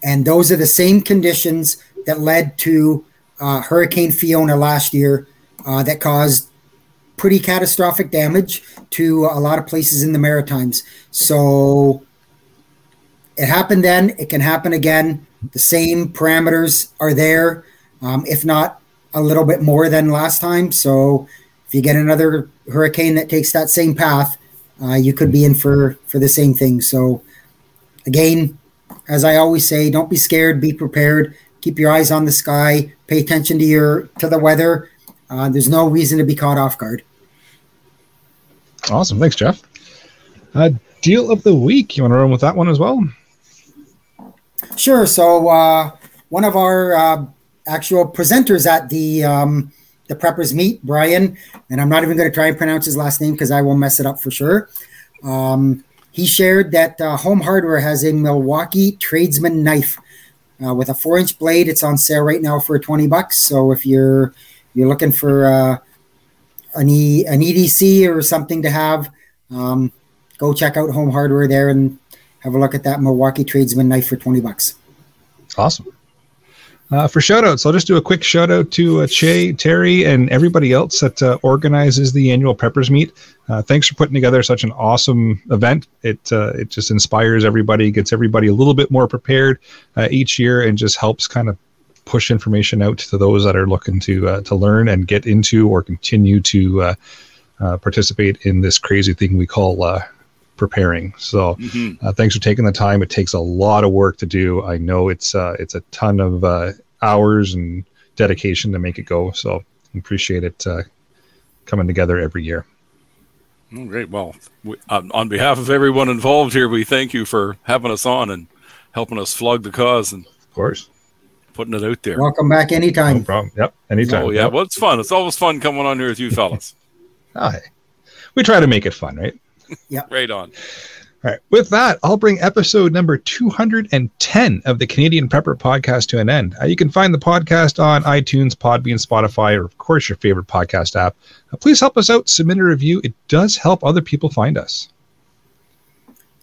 and those are the same conditions that led to uh, Hurricane Fiona last year, uh, that caused pretty catastrophic damage to a lot of places in the Maritimes. So it happened then. It can happen again. The same parameters are there, um, if not a little bit more than last time. So if you get another hurricane that takes that same path, uh, you could be in for for the same thing. So again, as I always say, don't be scared. Be prepared. Keep your eyes on the sky. Pay attention to your to the weather. Uh, there's no reason to be caught off guard. Awesome. Thanks, Jeff. Uh, deal of the week. You want to run with that one as well? Sure. So uh, one of our uh, actual presenters at the um, the preppers meet, Brian, and I'm not even going to try and pronounce his last name because I will mess it up for sure. Um, he shared that uh, Home Hardware has a Milwaukee Tradesman knife uh, with a four inch blade. It's on sale right now for 20 bucks. So if you're you're looking for uh, an, e, an EDC or something to have, um, go check out Home Hardware there and have a look at that Milwaukee Tradesman knife for 20 bucks. Awesome. Uh, for shout outs, I'll just do a quick shout out to uh, Che, Terry, and everybody else that uh, organizes the annual Preppers Meet. Uh, thanks for putting together such an awesome event. It uh, it just inspires everybody, gets everybody a little bit more prepared uh, each year, and just helps kind of push information out to those that are looking to to learn and get into or continue to participate in this crazy thing we call preparing. So mm-hmm. uh, thanks for taking the time. It takes a lot of work to do. I know it's uh, it's a ton of uh, hours and dedication to make it go. So appreciate it uh, coming together every year. Oh, great. Well, we, on behalf of everyone involved here, we thank you for having us on and helping us flog the cause and of course putting it out there. Welcome back anytime. No problem. Yep, anytime. Oh yeah, yep. well it's fun. It's always fun coming on here with you fellas. Hi. We try to make it fun, right? Yeah. right on. All right. With that, I'll bring episode number 210 of the Canadian Prepper podcast to an end. Uh, you can find the podcast on iTunes, Podbean, Spotify, or of course your favorite podcast app. Uh, please help us out. Submit a review. It does help other people find us.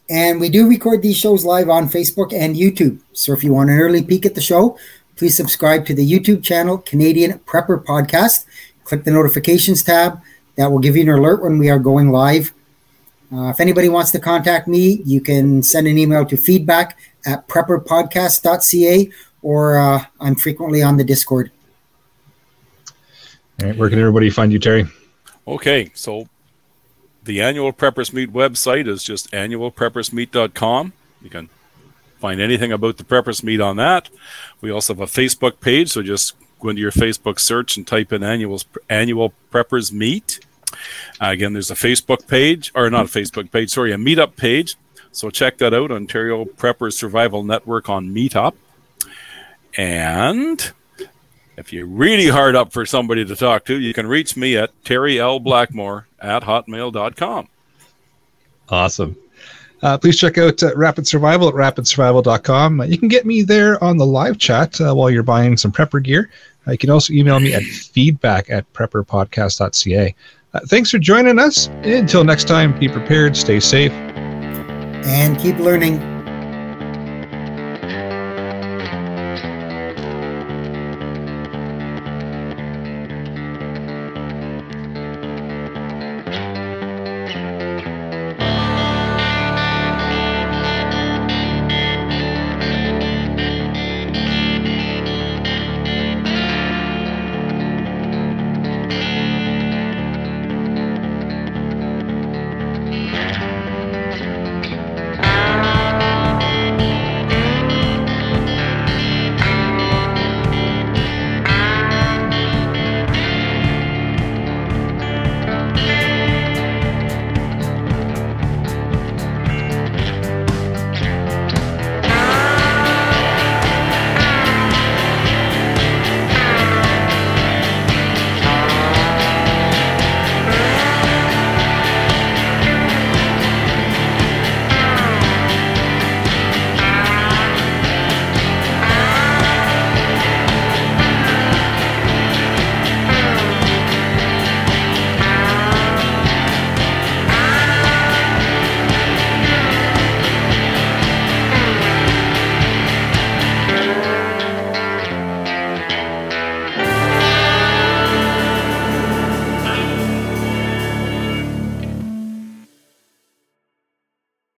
And we do record these shows live on Facebook and YouTube. So if you want an early peek at the show, please subscribe to the YouTube channel Canadian Prepper Podcast. Click the notifications tab. That will give you an alert when we are going live. Uh, if anybody wants to contact me, you can send an email to feedback at prepperpodcast.ca or uh, I'm frequently on the Discord. All right, where can everybody find you, Terry? Okay, so the annual Preppers Meet website is just annualpreppersmeet.com. You can find anything about the Preppers Meet on that. We also have a Facebook page, so just go into your Facebook search and type in annuals, annual Preppers Meet. Uh, again, there's a Facebook page, or not a Facebook page, sorry, a meetup page. So check that out, Ontario Preppers Survival Network on Meetup. And if you're really hard up for somebody to talk to, you can reach me at Terry L. Blackmore at hotmail.com. Awesome. Uh, please check out uh, Rapid Survival at rapidsurvival.com. Uh, you can get me there on the live chat uh, while you're buying some prepper gear. Uh, you can also email me at feedback at prepperpodcast.ca. Uh, thanks for joining us. Until next time, be prepared, stay safe, and keep learning.